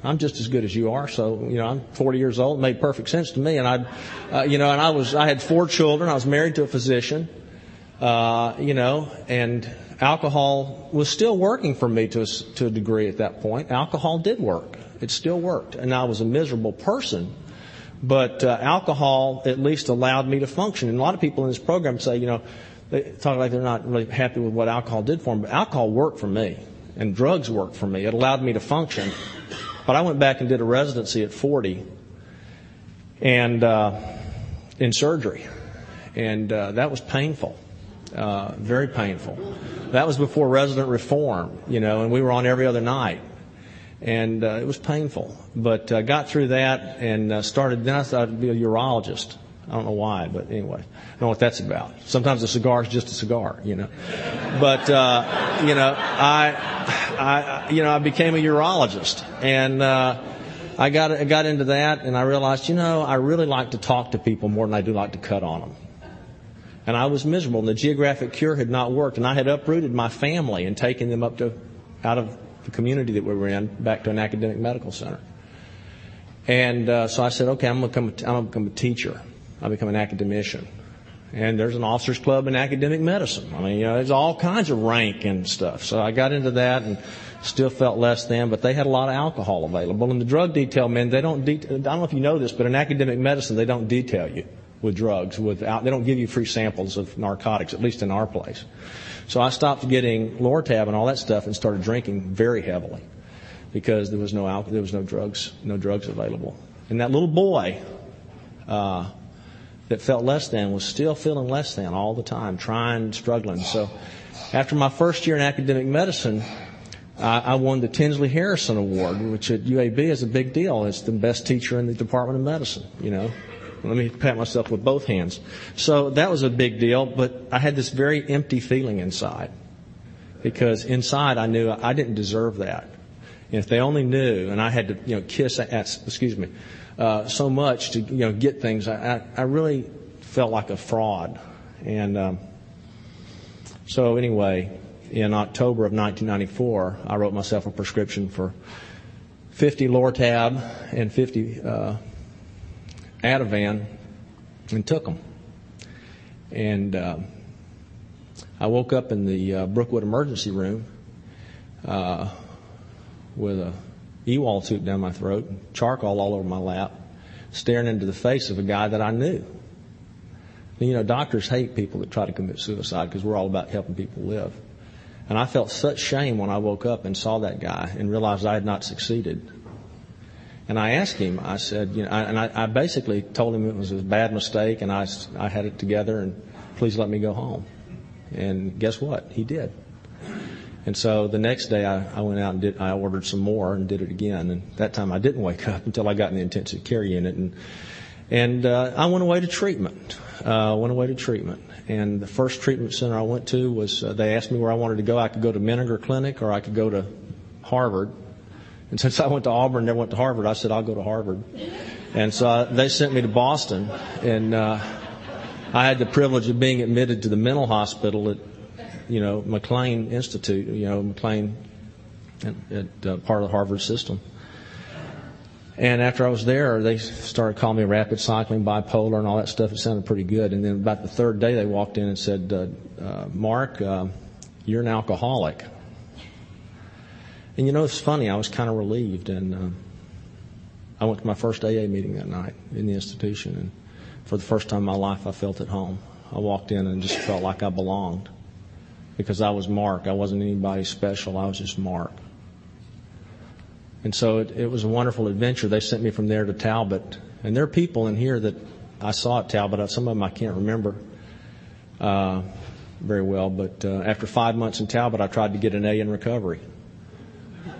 I'm just as good as you are, so you know I'm 40 years old. It made perfect sense to me, and I, uh, you know, and I was I had four children. I was married to a physician, uh, you know, and alcohol was still working for me to a, to a degree at that point. Alcohol did work. It still worked. And I was a miserable person. But uh, alcohol at least allowed me to function. And a lot of people in this program say, you know, they talk like they're not really happy with what alcohol did for them. But alcohol worked for me. And drugs worked for me. It allowed me to function. But I went back and did a residency at 40 and uh, in surgery. And uh, that was painful. Uh, very painful. That was before resident reform, you know, and we were on every other night. And uh, it was painful. But uh, got through that and uh, started, then I thought I'd be a urologist. I don't know why, but anyway, I don't know what that's about. Sometimes a cigar is just a cigar, you know. But, uh, you know, I, I, you know, I became a urologist and, uh, I got, I got into that and I realized, you know, I really like to talk to people more than I do like to cut on them. And I was miserable, and the geographic cure had not worked, and I had uprooted my family and taken them up to out of the community that we were in back to an academic medical center. And uh, so I said, okay, I'm going to become a, teacher. I'll become an academician. And there's an officers club in academic medicine. I mean, you know, there's all kinds of rank and stuff. So I got into that and still felt less than, but they had a lot of alcohol available. And the drug detail, men, they don't, de- I don't know if you know this, but in academic medicine, they don't detail you with drugs without, they don't give you free samples of narcotics, at least in our place. So I stopped getting Lortab and all that stuff and started drinking very heavily because there was no alcohol, there was no drugs, no drugs available. And that little boy, uh, that felt less than was still feeling less than all the time, trying, struggling. So after my first year in academic medicine, I, I won the Tinsley Harrison Award, which at UAB is a big deal. It's the best teacher in the Department of Medicine, you know. Let me pat myself with both hands. So that was a big deal, but I had this very empty feeling inside because inside I knew I didn't deserve that. And if they only knew, and I had to, you know, kiss, excuse me, uh, so much to, you know, get things, I, I, I really felt like a fraud. And um, so anyway, in October of 1994, I wrote myself a prescription for 50 Lortab and 50 uh, Ativan and took them. And uh, I woke up in the uh, Brookwood emergency room uh, with a Ewald tube down my throat, charcoal all over my lap, staring into the face of a guy that I knew. You know, doctors hate people that try to commit suicide because we're all about helping people live. And I felt such shame when I woke up and saw that guy and realized I had not succeeded. And I asked him, I said, you know, I, and I, I basically told him it was a bad mistake and I, I had it together and please let me go home. And guess what? He did. And so the next day I, I went out and did, I ordered some more and did it again. And that time I didn't wake up until I got in the intensive care unit. And, and, uh, I went away to treatment, uh, went away to treatment. And the first treatment center I went to was, uh, they asked me where I wanted to go. I could go to Menninger Clinic or I could go to Harvard. And since I went to Auburn, never went to Harvard, I said, I'll go to Harvard. And so I, they sent me to Boston and, uh, I had the privilege of being admitted to the mental hospital at, you know, McLean Institute, you know, McLean, at, at uh, part of the Harvard system. And after I was there, they started calling me rapid cycling, bipolar, and all that stuff. It sounded pretty good. And then about the third day, they walked in and said, uh, uh, "Mark, uh, you're an alcoholic." And you know, it's funny. I was kind of relieved, and uh, I went to my first AA meeting that night in the institution, and for the first time in my life, I felt at home. I walked in and just felt like I belonged because I was Mark. I wasn't anybody special. I was just Mark. And so it, it was a wonderful adventure. They sent me from there to Talbott. And there are people in here that I saw at Talbott. Some of them I can't remember uh, very well. But uh, after five months in Talbott, I tried to get an A in recovery.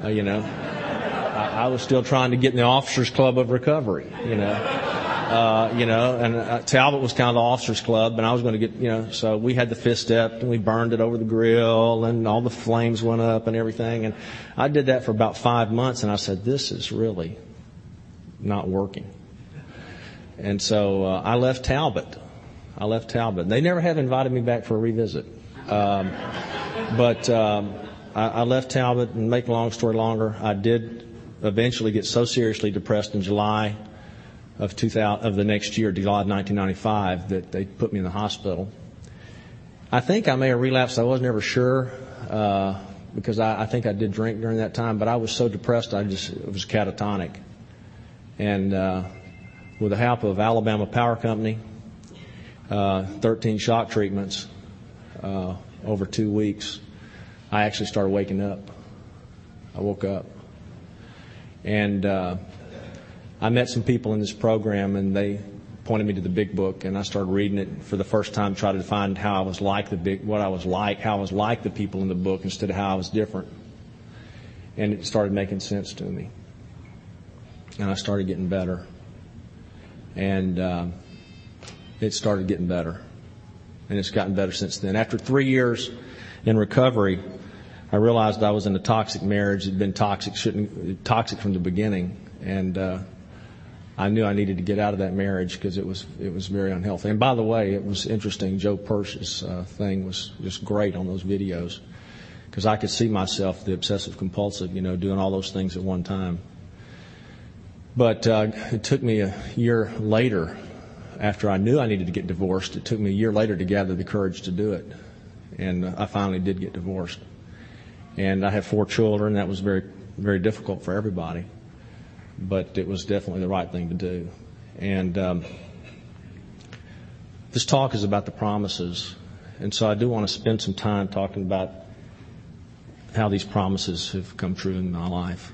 Uh, you know, I, I was still trying to get in the Officers Club of Recovery. You know. Uh, you know, and uh, Talbott was kind of the officers club, and I was going to get, you know, so we had the fist step, and we burned it over the grill, and all the flames went up and everything, and I did that for about five months, and I said, this is really not working. And so uh, I left Talbott. I left Talbott. They never have invited me back for a revisit. Um, but um, I, I left Talbott, and make a long story longer, I did eventually get so seriously depressed in July of 2000, of the next year, July of 1995, that they put me in the hospital. I think I may have relapsed. I was never sure uh, because I, I think I did drink during that time, but I was so depressed I just it was catatonic. And uh, with the help of Alabama Power Company, uh, 13 shock treatments uh, over two weeks, I actually started waking up. I woke up, and uh, I met some people in this program and they pointed me to the big book and I started reading it for the first time, trying to find how I was like the big, what I was like, how I was like the people in the book instead of how I was different. And it started making sense to me. And I started getting better. And, um, it started getting better. And it's gotten better since then. After three years in recovery, I realized I was in a toxic marriage. It had been toxic, shouldn't, toxic from the beginning. And, uh, I knew I needed to get out of that marriage because it was it was very unhealthy. And by the way, it was interesting. Joe Persh's uh, thing was just great on those videos because I could see myself, the obsessive compulsive, you know, doing all those things at one time. But uh, it took me a year later, after I knew I needed to get divorced, it took me a year later to gather the courage to do it, and I finally did get divorced. And I have four children. That was very very difficult for everybody but it was definitely the right thing to do. And um, this talk is about the promises, and so I do want to spend some time talking about how these promises have come true in my life.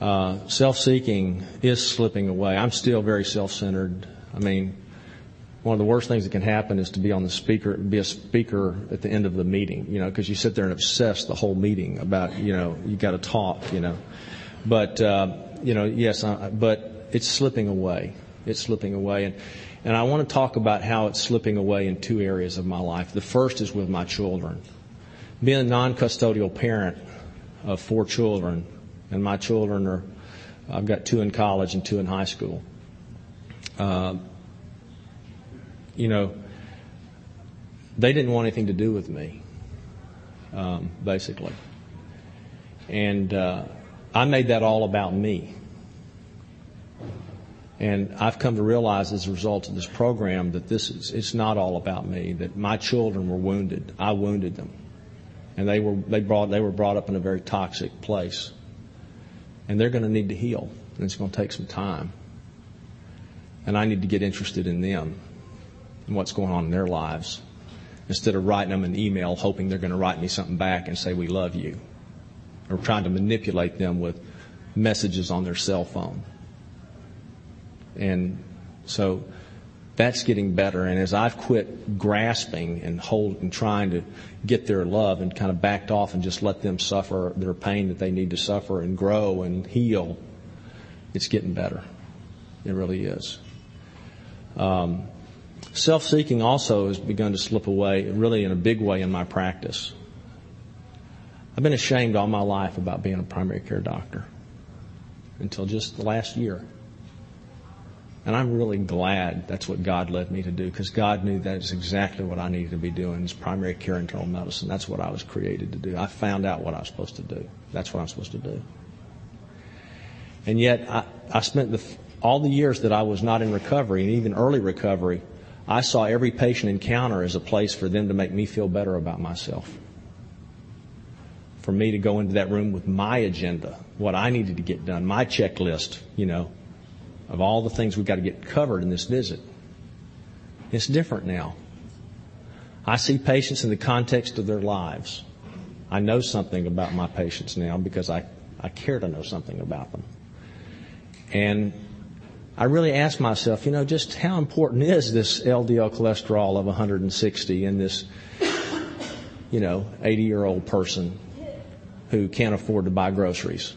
Uh, self-seeking is slipping away. I'm still very self-centered. I mean, one of the worst things that can happen is to be on the speaker, be a speaker at the end of the meeting, you know, because you sit there and obsess the whole meeting about, you know, you got to talk, you know. But uh, you know, yes, uh, but it's slipping away. It's slipping away. And, and I want to talk about how it's slipping away in two areas of my life. The first is with my children. Being a non-custodial parent of four children, and my children are, I've got two in college and two in high school. Uh, you know, they didn't want anything to do with me, um, basically. And, uh, I made that all about me. And I've come to realize as a result of this program that this is, it's not all about me, that my children were wounded. I wounded them. And they were, they brought, they were brought up in a very toxic place. And they're going to need to heal. And it's going to take some time. And I need to get interested in them and what's going on in their lives instead of writing them an email hoping they're going to write me something back and say, we love you. Or trying to manipulate them with messages on their cell phone. And so that's getting better. And as I've quit grasping and hold and trying to get their love and kind of backed off and just let them suffer their pain that they need to suffer and grow and heal, it's getting better. It really is. Um, self-seeking also has begun to slip away, really in a big way in my practice. I've been ashamed all my life about being a primary care doctor until just the last year. And I'm really glad that's what God led me to do because God knew that is exactly what I needed to be doing is primary care internal medicine. That's what I was created to do. I found out what I was supposed to do. That's what I'm supposed to do. And yet I, I spent the, all the years that I was not in recovery and even early recovery, I saw every patient encounter as a place for them to make me feel better about myself. For me to go into that room with my agenda, what I needed to get done, my checklist, you know, of all the things we've got to get covered in this visit. It's different now. I see patients in the context of their lives. I know something about my patients now because I, I care to know something about them. And I really ask myself, you know, just how important is this LDL cholesterol of 160 in this, you know, 80 year old person who can't afford to buy groceries?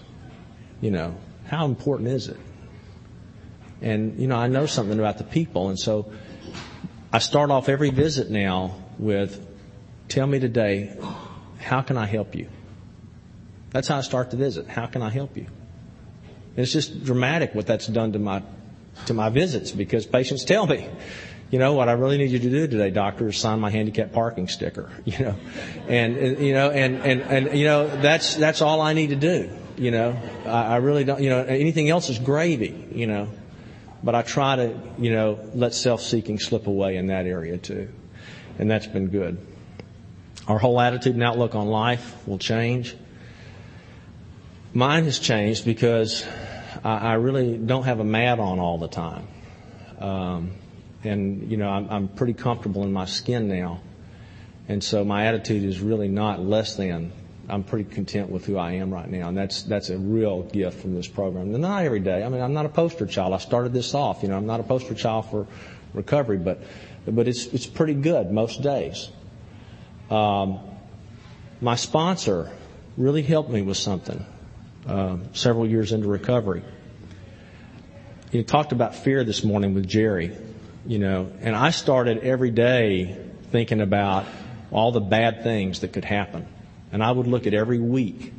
You know, how important is it? And, you know, I know something about the people. And so I start off every visit now with, tell me today, how can I help you? That's how I start the visit. How can I help you? And it's just dramatic what that's done to my, to my visits because patients tell me, you know, what I really need you to do today, doctor, is sign my handicap parking sticker, you know, and, you know, and, and, and, you know, that's, that's all I need to do, you know, I, I really don't, you know, anything else is gravy, you know. But I try to, you know, let self-seeking slip away in that area too. And that's been good. Our whole attitude and outlook on life will change. Mine has changed because I, I really don't have a mat on all the time. Um, and, you know, I'm, I'm pretty comfortable in my skin now. And so my attitude is really not less than I'm pretty content with who I am right now, and that's that's a real gift from this program. And not every day. I mean, I'm not a poster child. I started this off. You know, I'm not a poster child for recovery, but but it's it's pretty good most days. Um, my sponsor really helped me with something uh, several years into recovery. You talked about fear this morning with Jerry, you know, and I started every day thinking about all the bad things that could happen. And I would look at every week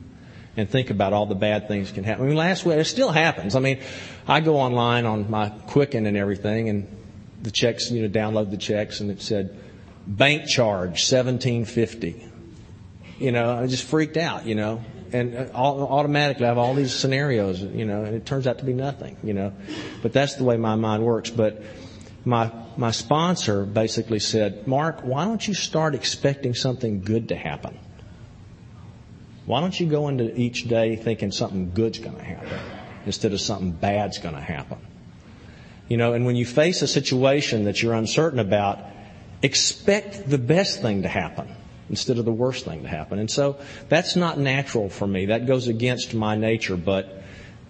and think about all the bad things can happen. I mean, last week, it still happens. I mean, I go online on my Quicken and everything and the checks, you know, download the checks and it said, bank charge, 1750. You know, I just freaked out, you know, and uh, automatically I have all these scenarios, you know, and it turns out to be nothing, you know, but that's the way my mind works. But my, my sponsor basically said, Mark, why don't you start expecting something good to happen? Why don't you go into each day thinking something good's going to happen instead of something bad's going to happen? You know, and when you face a situation that you're uncertain about, expect the best thing to happen instead of the worst thing to happen. And so that's not natural for me. That goes against my nature, but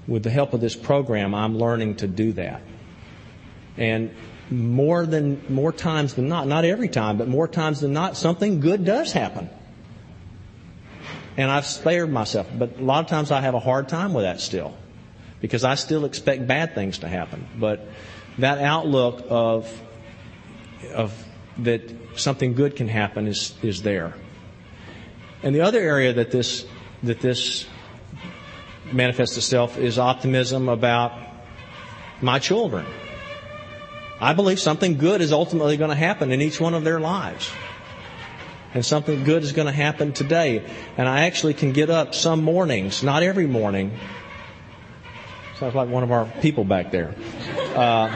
with the help of this program, I'm learning to do that. And more than, more times than not, not every time, but more times than not, something good does happen. And I've spared myself. But a lot of times I have a hard time with that still because I still expect bad things to happen. But that outlook of, of that something good can happen is, is there. And the other area that this, that this manifests itself is optimism about my children. I believe something good is ultimately going to happen in each one of their lives. And something good is going to happen today. And I actually can get up some mornings, not every morning. Sounds like one of our people back there. Uh,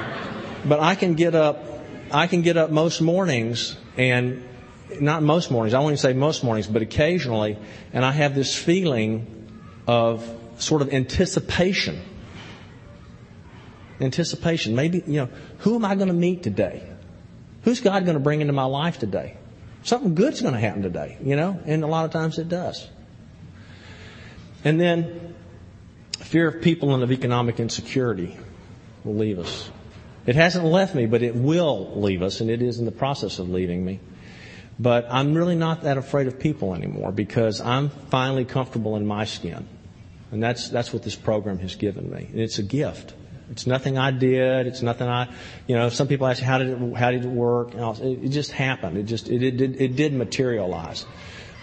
but I can get up, I can get up most mornings and not most mornings, I won't even say most mornings, but occasionally, and I have this feeling of sort of anticipation. Anticipation. Maybe, you know, who am I going to meet today? Who's God going to bring into my life today? Something good's going to happen today, you know, and a lot of times it does. And then fear of people and of economic insecurity will leave us. It hasn't left me, but it will leave us, and it is in the process of leaving me. But I'm really not that afraid of people anymore because I'm finally comfortable in my skin. And that's, that's what this program has given me. And it's a gift. It's nothing I did. It's nothing I, you know, some people ask, how did it, how did it work? it, it just happened. It just, it, it, did, it did materialize.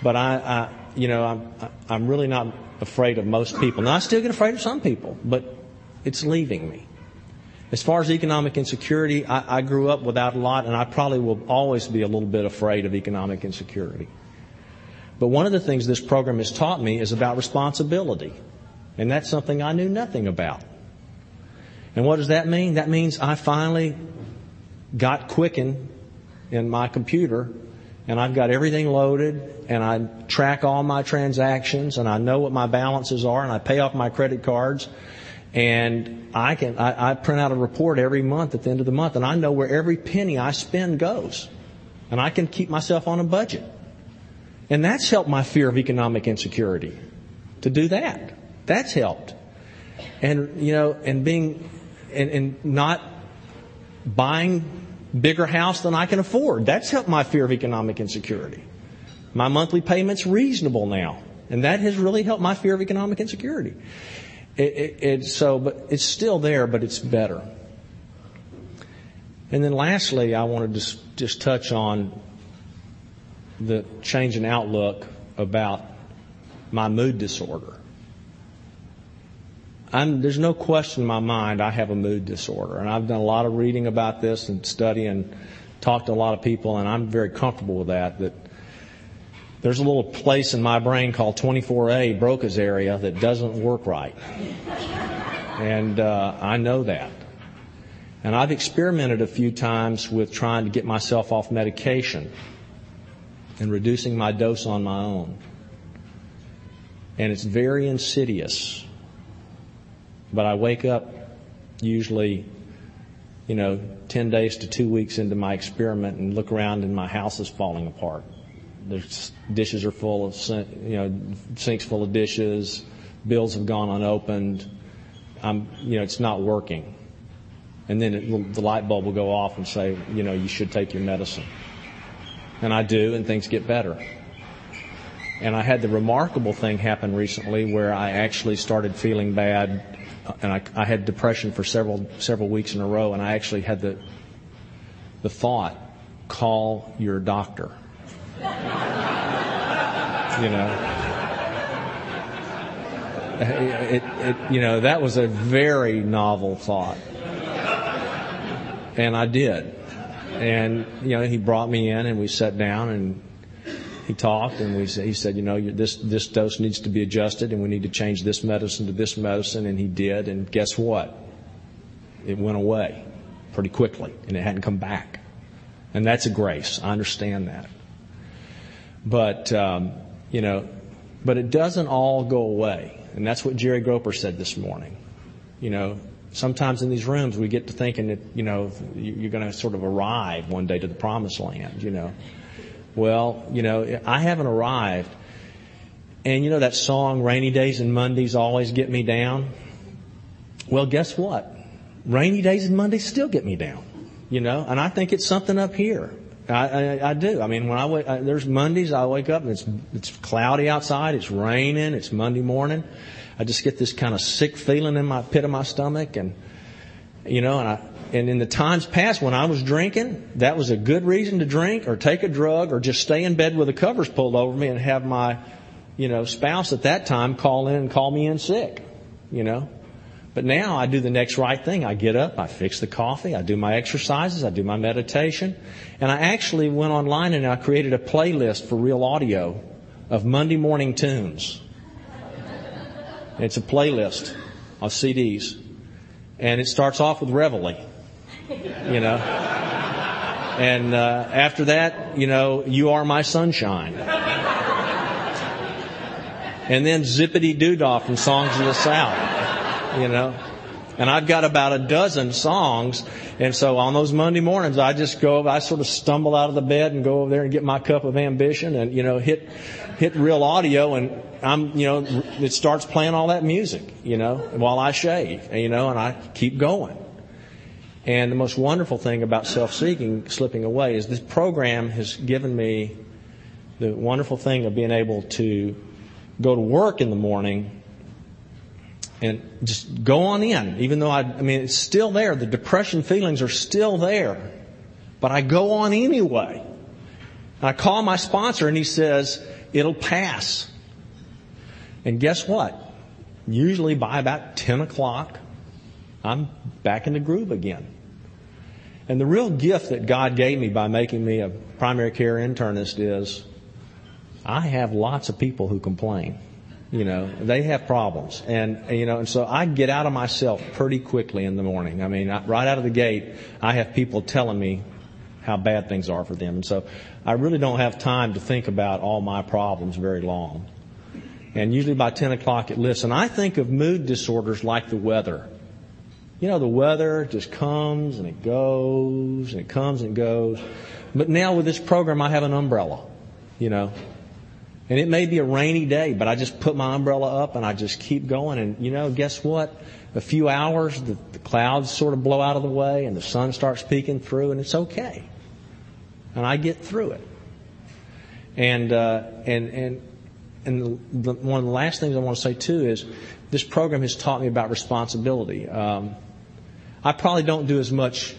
But I, I you know, I'm, I'm really not afraid of most people. Now I still get afraid of some people, but it's leaving me. As far as economic insecurity, I, I grew up without a lot, and I probably will always be a little bit afraid of economic insecurity. But one of the things this program has taught me is about responsibility. And that's something I knew nothing about. And what does that mean? That means I finally got Quicken in my computer and I've got everything loaded and I track all my transactions and I know what my balances are and I pay off my credit cards and I can I, I print out a report every month at the end of the month and I know where every penny I spend goes. And I can keep myself on a budget. And that's helped my fear of economic insecurity. To do that. That's helped. And you know, and being and, and not buying bigger house than I can afford. That's helped my fear of economic insecurity. My monthly payment's reasonable now. And that has really helped my fear of economic insecurity. It, it, it, so, but it's still there, but it's better. And then lastly, I wanted to just, touch on the change in outlook about my mood disorder. I'm, there's no question in my mind I have a mood disorder. And I've done a lot of reading about this and study and talked to a lot of people, and I'm very comfortable with that. That there's a little place in my brain called 24A, Broca's area, that doesn't work right. And uh, I know that. And I've experimented a few times with trying to get myself off medication and reducing my dose on my own. And it's very insidious. But I wake up usually, you know, 10 days to two weeks into my experiment and look around and my house is falling apart. Dishes are full of, you know, sinks full of dishes. Bills have gone unopened. I'm, you know, it's not working. And then it, the light bulb will go off and say, you know, you should take your medicine. And I do, and things get better. And I had the remarkable thing happen recently where I actually started feeling bad and I, I had depression for several several weeks in a row, and I actually had the the thought, call your doctor. You know. It, it, you know, that was a very novel thought. And I did. And, you know, he brought me in and we sat down and he talked and we, he said, you know, this, this dose needs to be adjusted and we need to change this medicine to this medicine. And he did. And guess what? It went away pretty quickly and it hadn't come back. And that's a grace. I understand that. But, um, you know, but it doesn't all go away. And that's what Jerry Groper said this morning. You know, sometimes in these rooms we get to thinking that, you know, you're going to sort of arrive one day to the promised land, you know. Well, you know, I haven't arrived. And you know that song, Rainy Days and Mondays Always Get Me Down? Well, guess what? Rainy days and Mondays still get me down. You know, and I think it's something up here. I, I, I do. I mean, when I wake, I, there's Mondays, I wake up and it's, it's cloudy outside, it's raining, it's Monday morning. I just get this kind of sick feeling in my pit of my stomach and, you know, and I, and in the times past when I was drinking, that was a good reason to drink or take a drug or just stay in bed with the covers pulled over me and have my, you know, spouse at that time call in and call me in sick, you know. But now I do the next right thing. I get up, I fix the coffee, I do my exercises, I do my meditation, and I actually went online and I created a playlist for RealAudio of Monday morning tunes. It's a playlist of CDs. And it starts off with Reveille, you know. And uh, after that, you know, You Are My Sunshine. And then Zippity Doodah from Songs of the South, you know. And I've got about a dozen songs. And so on those Monday mornings, I just go, I sort of stumble out of the bed and go over there and get my cup of ambition and, you know, hit, hit RealAudio and I'm, you know, it starts playing all that music, you know, while I shave, you know, and I keep going. And the most wonderful thing about self-seeking, slipping away, is this program has given me the wonderful thing of being able to go to work in the morning and just go on in, even though I, I mean, it's still there. The depression feelings are still there, but I go on anyway. I call my sponsor and he says, it'll pass. And guess what? Usually by about 10 o'clock, I'm back in the groove again. And the real gift that God gave me by making me a primary care internist is I have lots of people who complain. You know, they have problems. And, you know, and so I get out of myself pretty quickly in the morning. I mean, right out of the gate, I have people telling me how bad things are for them. And so I really don't have time to think about all my problems very long. And usually by 10 o'clock it lifts. And I think of mood disorders like the weather. You know, the weather just comes and it goes and it comes and goes. But now with this program, I have an umbrella, you know. And it may be a rainy day, but I just put my umbrella up and I just keep going. And you know, guess what? A few hours, the, the clouds sort of blow out of the way and the sun starts peeking through and it's okay. And I get through it. And, uh, and, and, and the, the, one of the last things I want to say too is this program has taught me about responsibility. Um, I probably don't do as much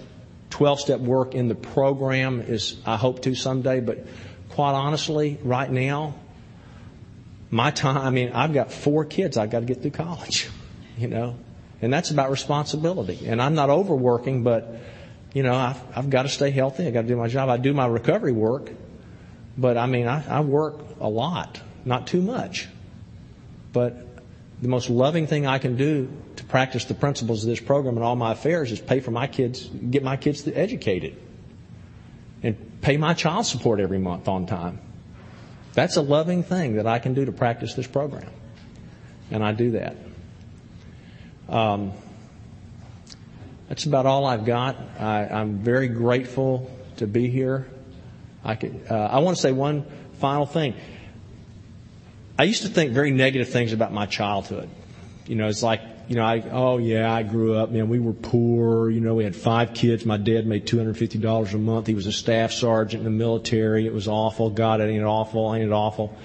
12 step work in the program as I hope to someday, but quite honestly, right now, my time, I mean, I've got four kids I've got to get through college, you know, and that's about responsibility. And I'm not overworking, but, you know, I've, I've got to stay healthy. I've got to do my job. I do my recovery work, but I mean, I, I work a lot, not too much. But the most loving thing I can do to practice the principles of this program and all my affairs is pay for my kids, get my kids educated, and pay my child support every month on time. That's a loving thing that I can do to practice this program. And I do that. Um, that's about all I've got. I, am very grateful to be here. I, could, uh, I want to say one final thing. I used to think very negative things about my childhood. You know, it's like you know, I, oh yeah, I grew up, man, we were poor, you know, we had five kids. My dad made $250 a month. He was a staff sergeant in the military. It was awful. God, ain't it awful? Ain't it awful?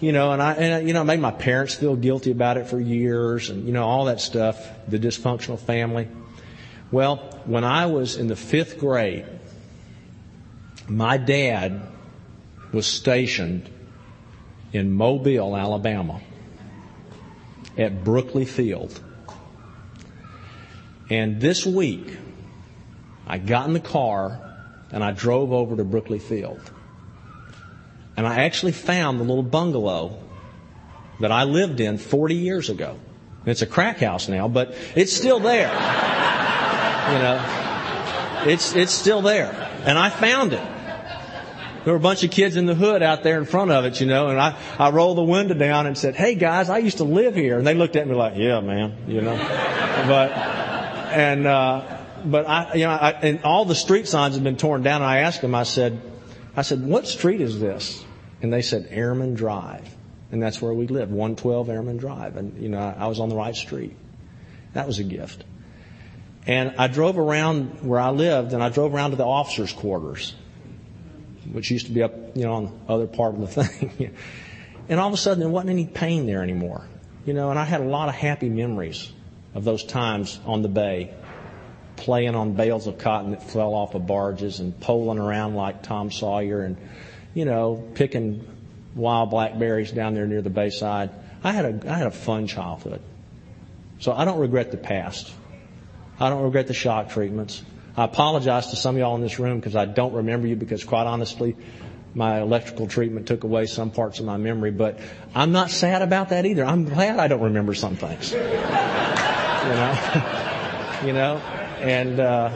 You know, and I, and, you know, made my parents feel guilty about it for years and, you know, all that stuff, the dysfunctional family. Well, when I was in the fifth grade, my dad was stationed in Mobile, Alabama at Brookley Field. And this week, I got in the car and I drove over to Brookley Field. And I actually found the little bungalow that I lived in 40 years ago. It's a crack house now, but it's still there. You know, it's, it's still there. And I found it. There were a bunch of kids in the hood out there in front of it, you know, and I, I rolled the window down and said, Hey guys, I used to live here. And they looked at me like, Yeah, man, you know, but, and uh, but I, you know, I, and all the street signs have been torn down. And I asked them, I said, I said, what street is this? And they said Airman Drive, and that's where we lived, 112 Airman Drive, and you know, I was on the right street. That was a gift. And I drove around where I lived, and I drove around to the officers' quarters, which used to be up, you know, on the other part of the thing. and all of a sudden, there wasn't any pain there anymore, you know. And I had a lot of happy memories of those times on the bay, playing on bales of cotton that fell off of barges and poling around like Tom Sawyer and, you know, picking wild blackberries down there near the bayside. I had a, I had a fun childhood. So I don't regret the past. I don't regret the shock treatments. I apologize to some of y'all in this room because I don't remember you because quite honestly, my electrical treatment took away some parts of my memory, but I'm not sad about that either. I'm glad I don't remember some things. You know? you know? And, uh,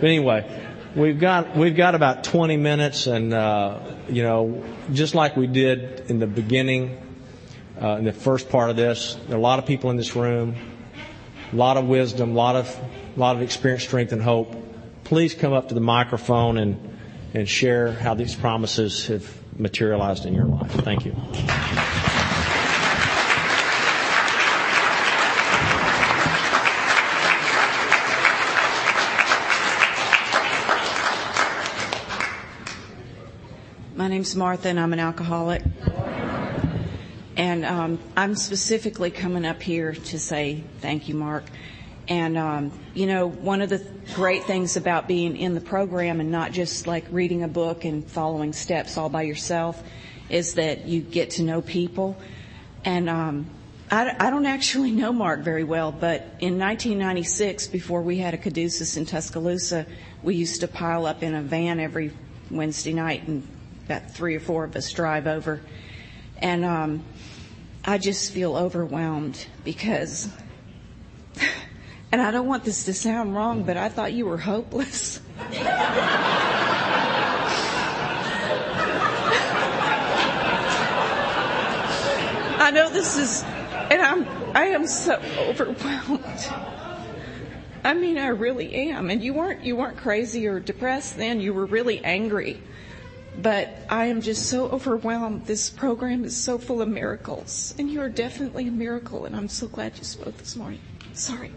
but anyway, we've got, we've got about 20 minutes and, uh, you know, just like we did in the beginning, uh, in the first part of this, there are a lot of people in this room, a lot of wisdom, a lot of, a lot of experience, strength, and hope. Please come up to the microphone and, and share how these promises have materialized in your life. Thank you. Name's Martha, and I'm an alcoholic. And um, I'm specifically coming up here to say thank you, Mark. And, um, you know, one of the great things about being in the program and not just like reading a book and following steps all by yourself is that you get to know people. And um, I, I don't actually know Mark very well, but in 1996, before we had a caduceus in Tuscaloosa, we used to pile up in a van every Wednesday night and about three or four of us drive over. And um, I just feel overwhelmed because and I don't want this to sound wrong, but I thought you were hopeless. I know this is, and I'm, I am so overwhelmed. I mean, I really am. And you weren't, you weren't crazy or depressed then. You were really angry. But I am just so overwhelmed. This program is so full of miracles. And you are definitely a miracle. And I'm so glad you spoke this morning. Sorry.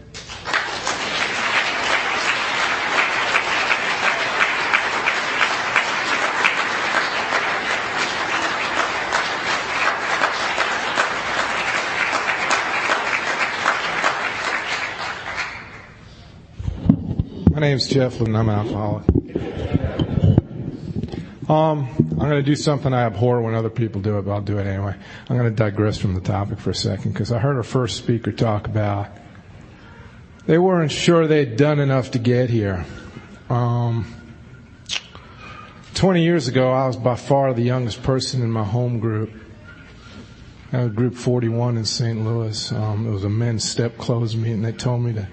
My name is Jeff and I'm an alcoholic. Um, I'm going to do something I abhor when other people do it, but I'll do it anyway. I'm going to digress from the topic for a second because I heard our first speaker talk about they weren't sure they'd done enough to get here. Um, 20 years ago, I was by far the youngest person in my home group. I was group 41 in St. Louis. Um, it was a men's step close meeting. They told me to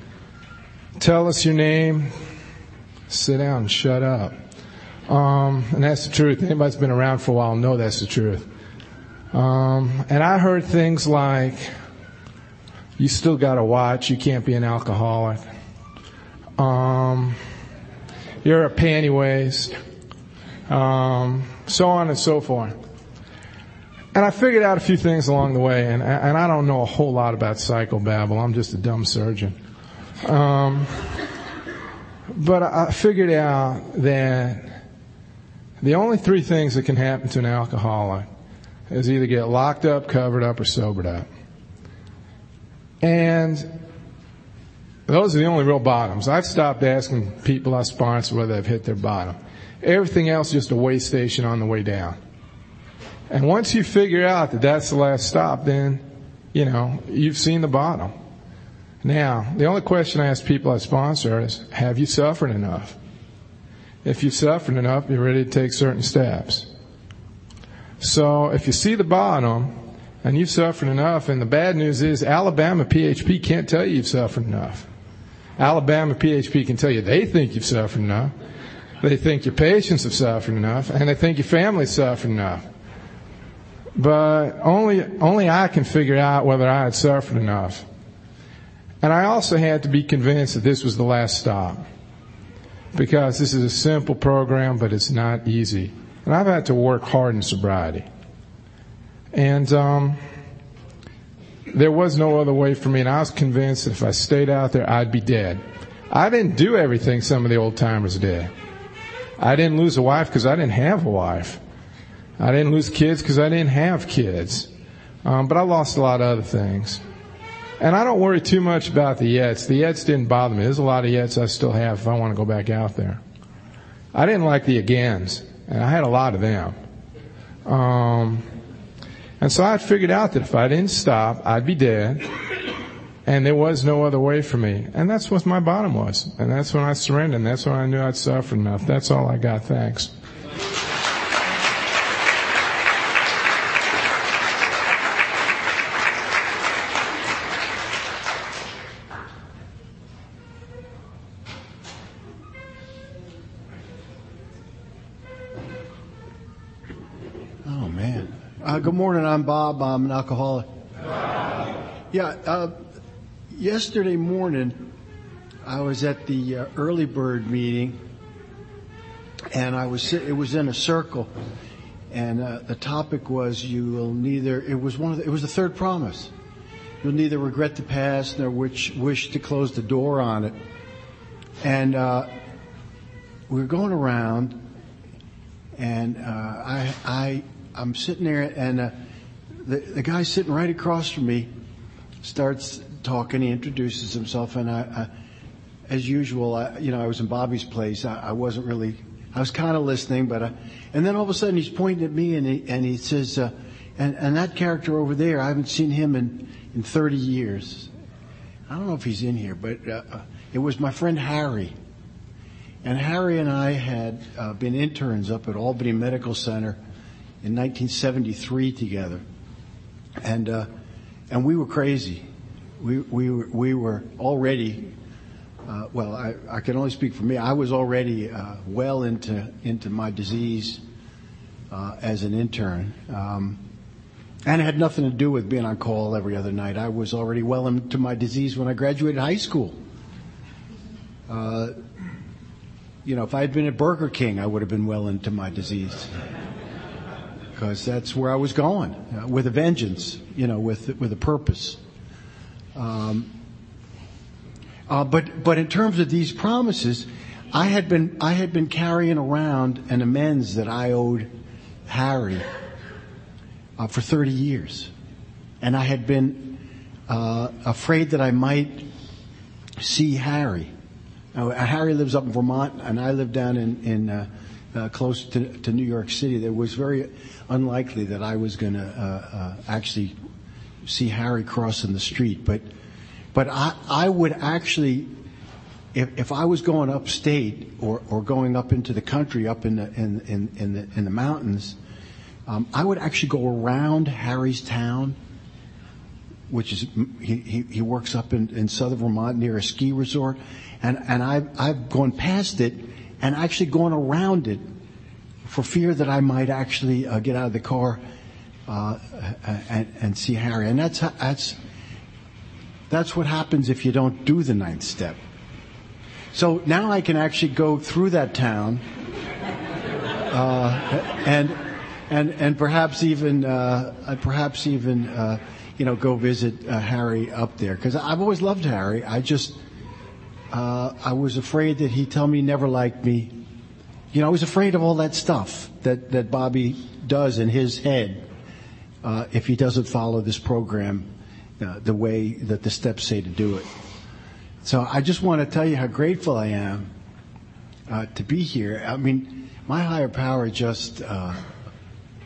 tell us your name, sit down and shut up. Um, and that's the truth. Anybody's been around for a while know that's the truth. Um, and I heard things like, you still gotta watch, you can't be an alcoholic. Um, you're a panty waste. Um, so on and so forth. And I figured out a few things along the way, and, and I don't know a whole lot about psychobabble. I'm just a dumb surgeon. Um, but I figured out that the only three things that can happen to an alcoholic is either get locked up, covered up, or sobered up. And those are the only real bottoms. I've stopped asking people I sponsor whether they've hit their bottom. Everything else is just a way station on the way down. And once you figure out that that's the last stop, then, you know, you've seen the bottom. Now, the only question I ask people I sponsor is, have you suffered enough? If you've suffered enough, you're ready to take certain steps. So if you see the bottom, and you've suffered enough, and the bad news is Alabama PHP can't tell you you've suffered enough. Alabama PHP can tell you they think you've suffered enough. They think your patients have suffered enough, and they think your family's suffered enough. But only, only I can figure out whether I had suffered enough. And I also had to be convinced that this was the last stop. Because this is a simple program, but it's not easy. And I've had to work hard in sobriety. And um, there was no other way for me, and I was convinced that if I stayed out there, I'd be dead. I didn't do everything some of the old timers did. I didn't lose a wife because I didn't have a wife. I didn't lose kids because I didn't have kids. Um, but I lost a lot of other things. And I don't worry too much about the yets. The yets didn't bother me. There's a lot of yets I still have if I want to go back out there. I didn't like the agains, and I had a lot of them. Um, and so I figured out that if I didn't stop, I'd be dead. And there was no other way for me. And that's what my bottom was. And that's when I surrendered. And that's when I knew I'd suffered enough. That's all I got. Thanks. Good morning. I'm Bob. I'm an alcoholic. Yeah. Uh, yesterday morning, I was at the uh, early bird meeting, and I was it was in a circle, and uh, the topic was you will neither. It was one of the, it was the third promise. You'll neither regret the past nor wish wish to close the door on it. And uh, we were going around, and uh, I I'm sitting there, and uh, the the guy sitting right across from me starts talking. He introduces himself, and I, I as usual, I, you know, I was in Bobby's place. I, I wasn't really. I was kind of listening, but I, and then all of a sudden he's pointing at me, and he and he says, uh, and and that character over there, I haven't seen him in in 30 years. I don't know if he's in here, but uh, uh, it was my friend Harry. And Harry and I had uh, been interns up at Albany Medical Center in 1973 together, and uh, and we were crazy. We we were, we were already. Uh, well, I, I can only speak for me. I was already uh, well into into my disease uh, as an intern, um, and it had nothing to do with being on call every other night. I was already well into my disease when I graduated high school. Uh, you know, if I had been at Burger King, I would have been well into my disease. Because that's where I was going, uh, with a vengeance, you know, with, with a purpose. Um, uh, but, but in terms of these promises, I had been, I had been carrying around an amends that I owed Harry uh, for 30 years. And I had been uh, afraid that I might see Harry. Now, Harry lives up in Vermont, and I live down in, in uh, close to, to New York City. that It was very unlikely that I was going to uh, uh, actually see Harry crossing the street, but but I, I would actually, if, if I was going upstate or, or going up into the country, up in the in in, in the in the mountains, um, I would actually go around Harry's town which is he, he, he works up in, in southern Vermont near a ski resort, and and I've I've gone past it and actually gone around it for fear that I might actually uh, get out of the car uh, and, and see Harry, and that's that's that's what happens if you don't do the ninth step. So now I can actually go through that town, uh, and and and perhaps even uh, perhaps even uh, you know go visit uh, Harry up there because I've always loved Harry. I just uh, I was afraid that he'd tell me he never liked me. You know, I was afraid of all that stuff that that Bobby does in his head uh, if he doesn't follow this program uh, the way that the steps say to do it. So I just want to tell you how grateful I am uh, to be here. I mean, my higher power just uh,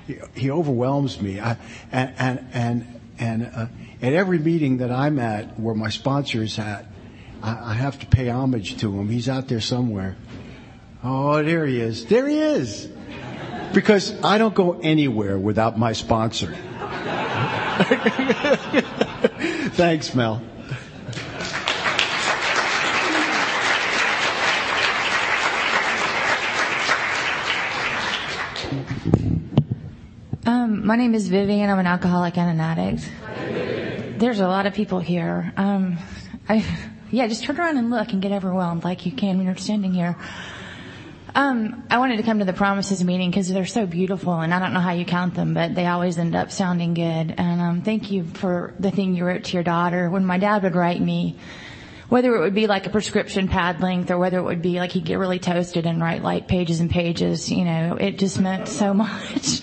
he, he overwhelms me. I, and and and, and uh, at every meeting that I'm at, where my sponsor is at, I, I have to pay homage to him. He's out there somewhere. Oh, there he is. There he is. Because I don't go anywhere without my sponsor. Thanks, Mel. Um, my name is Vivian. I'm an alcoholic and an addict. There's a lot of people here. Um, I, yeah, just turn around and look and get overwhelmed like you can when you're standing here. Um, I wanted to come to the promises meeting because they're so beautiful, and I don't know how you count them, but they always end up sounding good. And um, thank you for the thing you wrote to your daughter. When my dad would write me, whether it would be like a prescription pad length or whether it would be like he'd get really toasted and write like pages and pages, you know, it just meant so much.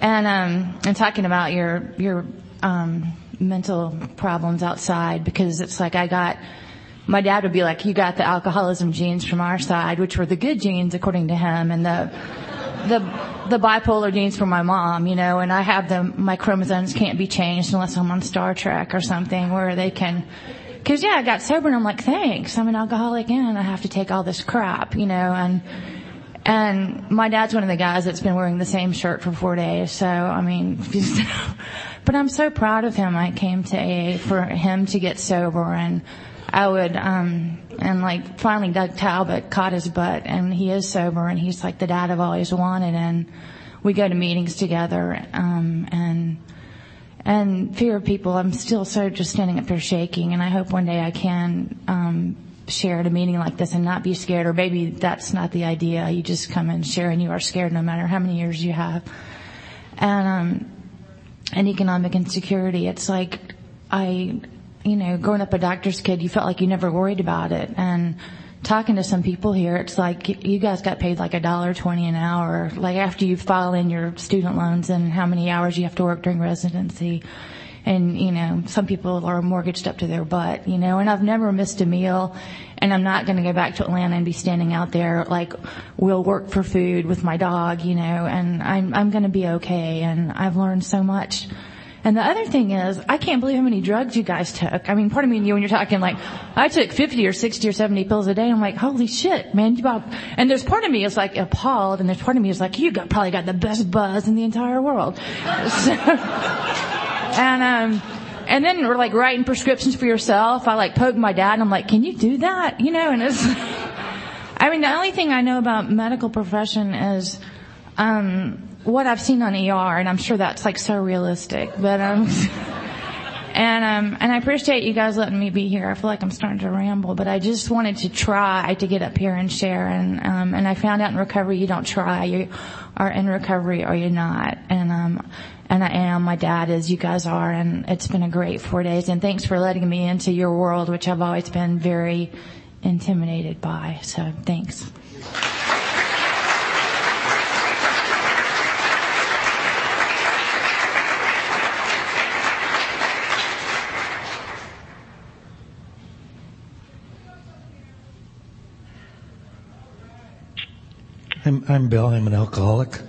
And um, and talking about your your um, mental problems outside because it's like I got my dad would be like, you got the alcoholism genes from our side, which were the good genes according to him, and the the the bipolar genes from my mom, you know, and I have them, my chromosomes can't be changed unless I'm on Star Trek or something where they can. Cause yeah, I got sober and I'm like, thanks, I'm an alcoholic and I have to take all this crap, you know, and and my dad's one of the guys that's been wearing the same shirt for four days. So I mean, but I'm so proud of him. I came to AA for him to get sober and I would, um, and like finally Doug Talbott caught his butt and he is sober and he's like the dad I've always wanted and we go to meetings together, um, and, and fear of people, I'm still so just standing up there shaking and I hope one day I can, um, share at a meeting like this and not be scared or maybe that's not the idea. You just come and share and you are scared no matter how many years you have. And, um, and economic insecurity. It's like, I, you know, growing up a doctor's kid, you felt like you never worried about it. And talking to some people here, it's like you guys got paid like a dollar twenty an hour, like after you file in your student loans and how many hours you have to work during residency. And, you know, some people are mortgaged up to their butt, you know, and I've never missed a meal and I'm not going to go back to Atlanta and be standing out there like we'll work for food with my dog, you know, and I'm, I'm going to be okay. And I've learned so much and the other thing is, I can't believe how many drugs you guys took. I mean, part of me and you when you're talking like, I took 50 or 60 or 70 pills a day. I'm like, holy shit, man. You about, and there's part of me is like appalled and there's part of me is like, you got, probably got the best buzz in the entire world. So, and, um, and then we're like writing prescriptions for yourself. I like poke my dad and I'm like, can you do that? You know, and it's, I mean, the only thing I know about medical profession is, um, what I've seen on ER, and I'm sure that's like so realistic, but um, and um, and I appreciate you guys letting me be here. I feel like I'm starting to ramble, but I just wanted to try to get up here and share, and um, and I found out in recovery you don't try, you are in recovery or you're not, and um, and I am. My dad is. You guys are, and it's been a great four days. And thanks for letting me into your world, which I've always been very intimidated by. So thanks. I'm, I'm Bill. I'm an alcoholic.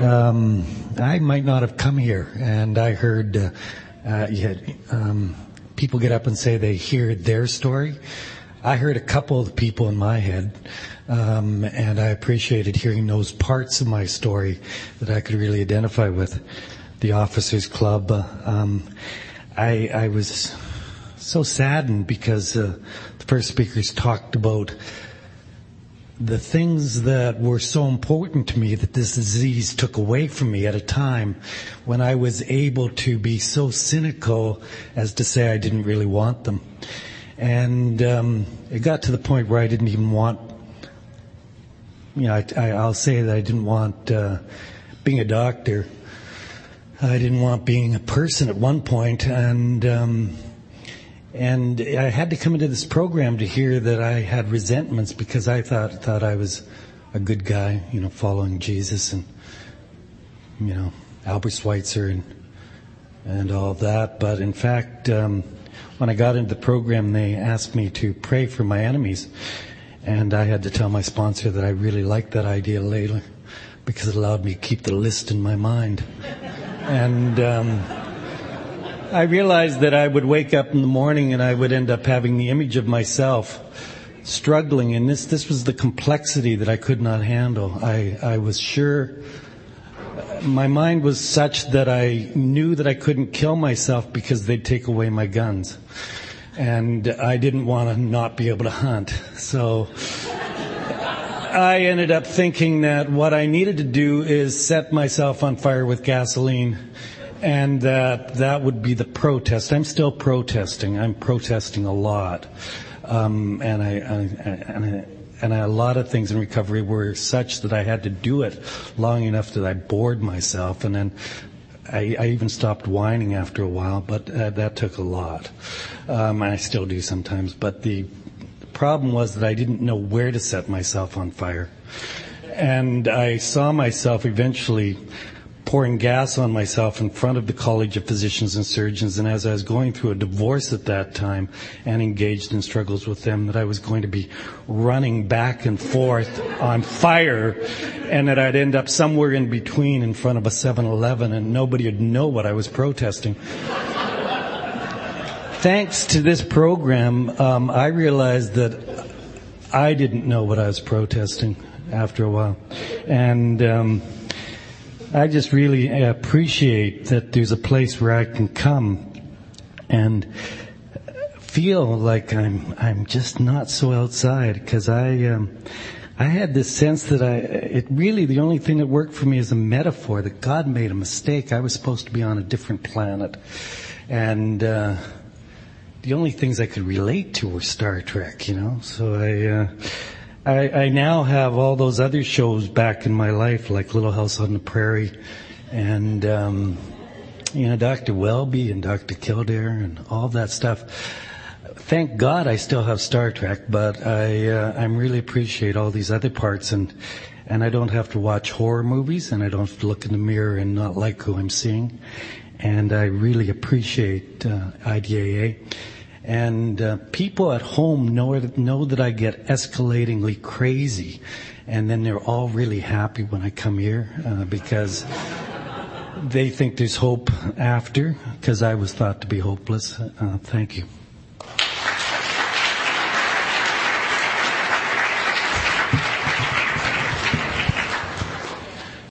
Um, I might not have come here, and I heard uh, uh, had, um, people get up and say they hear their story. I heard a couple of people in my head, um, and I appreciated hearing those parts of my story that I could really identify with. The Officers Club. Uh, um, I, I was so saddened because uh, the first speakers talked about the things that were so important to me that this disease took away from me at a time when I was able to be so cynical as to say I didn't really want them. And um, it got to the point where I didn't even want, you know, I, will say that I didn't want uh, being a doctor. I didn't want being a person at one point, and um, and I had to come into this program to hear that I had resentments because I thought thought I was a good guy, you know, following Jesus and you know Albert Schweitzer and and all that. But in fact, um, when I got into the program, they asked me to pray for my enemies, and I had to tell my sponsor that I really liked that idea later because it allowed me to keep the list in my mind. and um, I realized that I would wake up in the morning and I would end up having the image of myself struggling, and this this was the complexity that I could not handle. I I was sure. My mind was such that I knew that I couldn't kill myself because they'd take away my guns. And I didn't want to not be able to hunt. So I ended up thinking that what I needed to do is set myself on fire with gasoline and that that would be the protest. I'm still protesting. I'm protesting a lot, um, and I, I and I, and a lot of things in recovery were such that I had to do it long enough that I bored myself, and then I, I even stopped whining after a while. But uh, that took a lot. Um, I still do sometimes, but the problem was that I didn't know where to set myself on fire, and I saw myself eventually pouring gas on myself in front of the College of Physicians and Surgeons, and as I was going through a divorce at that time and engaged in struggles with them, that I was going to be running back and forth on fire, and that I'd end up somewhere in between in front of a 7-Eleven, and nobody would know what I was protesting. Thanks to this program, um, I realized that I didn't know what I was protesting after a while, and. Um, I just really appreciate that there's a place where I can come and feel like I'm I'm just not so outside because I um, I had this sense that I it really the only thing that worked for me is a metaphor that God made a mistake. I was supposed to be on a different planet, and uh, the only things I could relate to were Star Trek. You know, so I. Uh, I, I now have all those other shows back in my life, like Little House on the Prairie, and um, you know Dr. Welby and Dr. Kildare and all that stuff. Thank God I still have Star Trek, but I uh, I really appreciate all these other parts and and I don't have to watch horror movies and I don't have to look in the mirror and not like who I'm seeing. And I really appreciate uh, IDAA. And uh, people at home know know that I get escalatingly crazy, and then they're all really happy when I come here uh, because they think there's hope after. Because I was thought to be hopeless. Uh, thank you.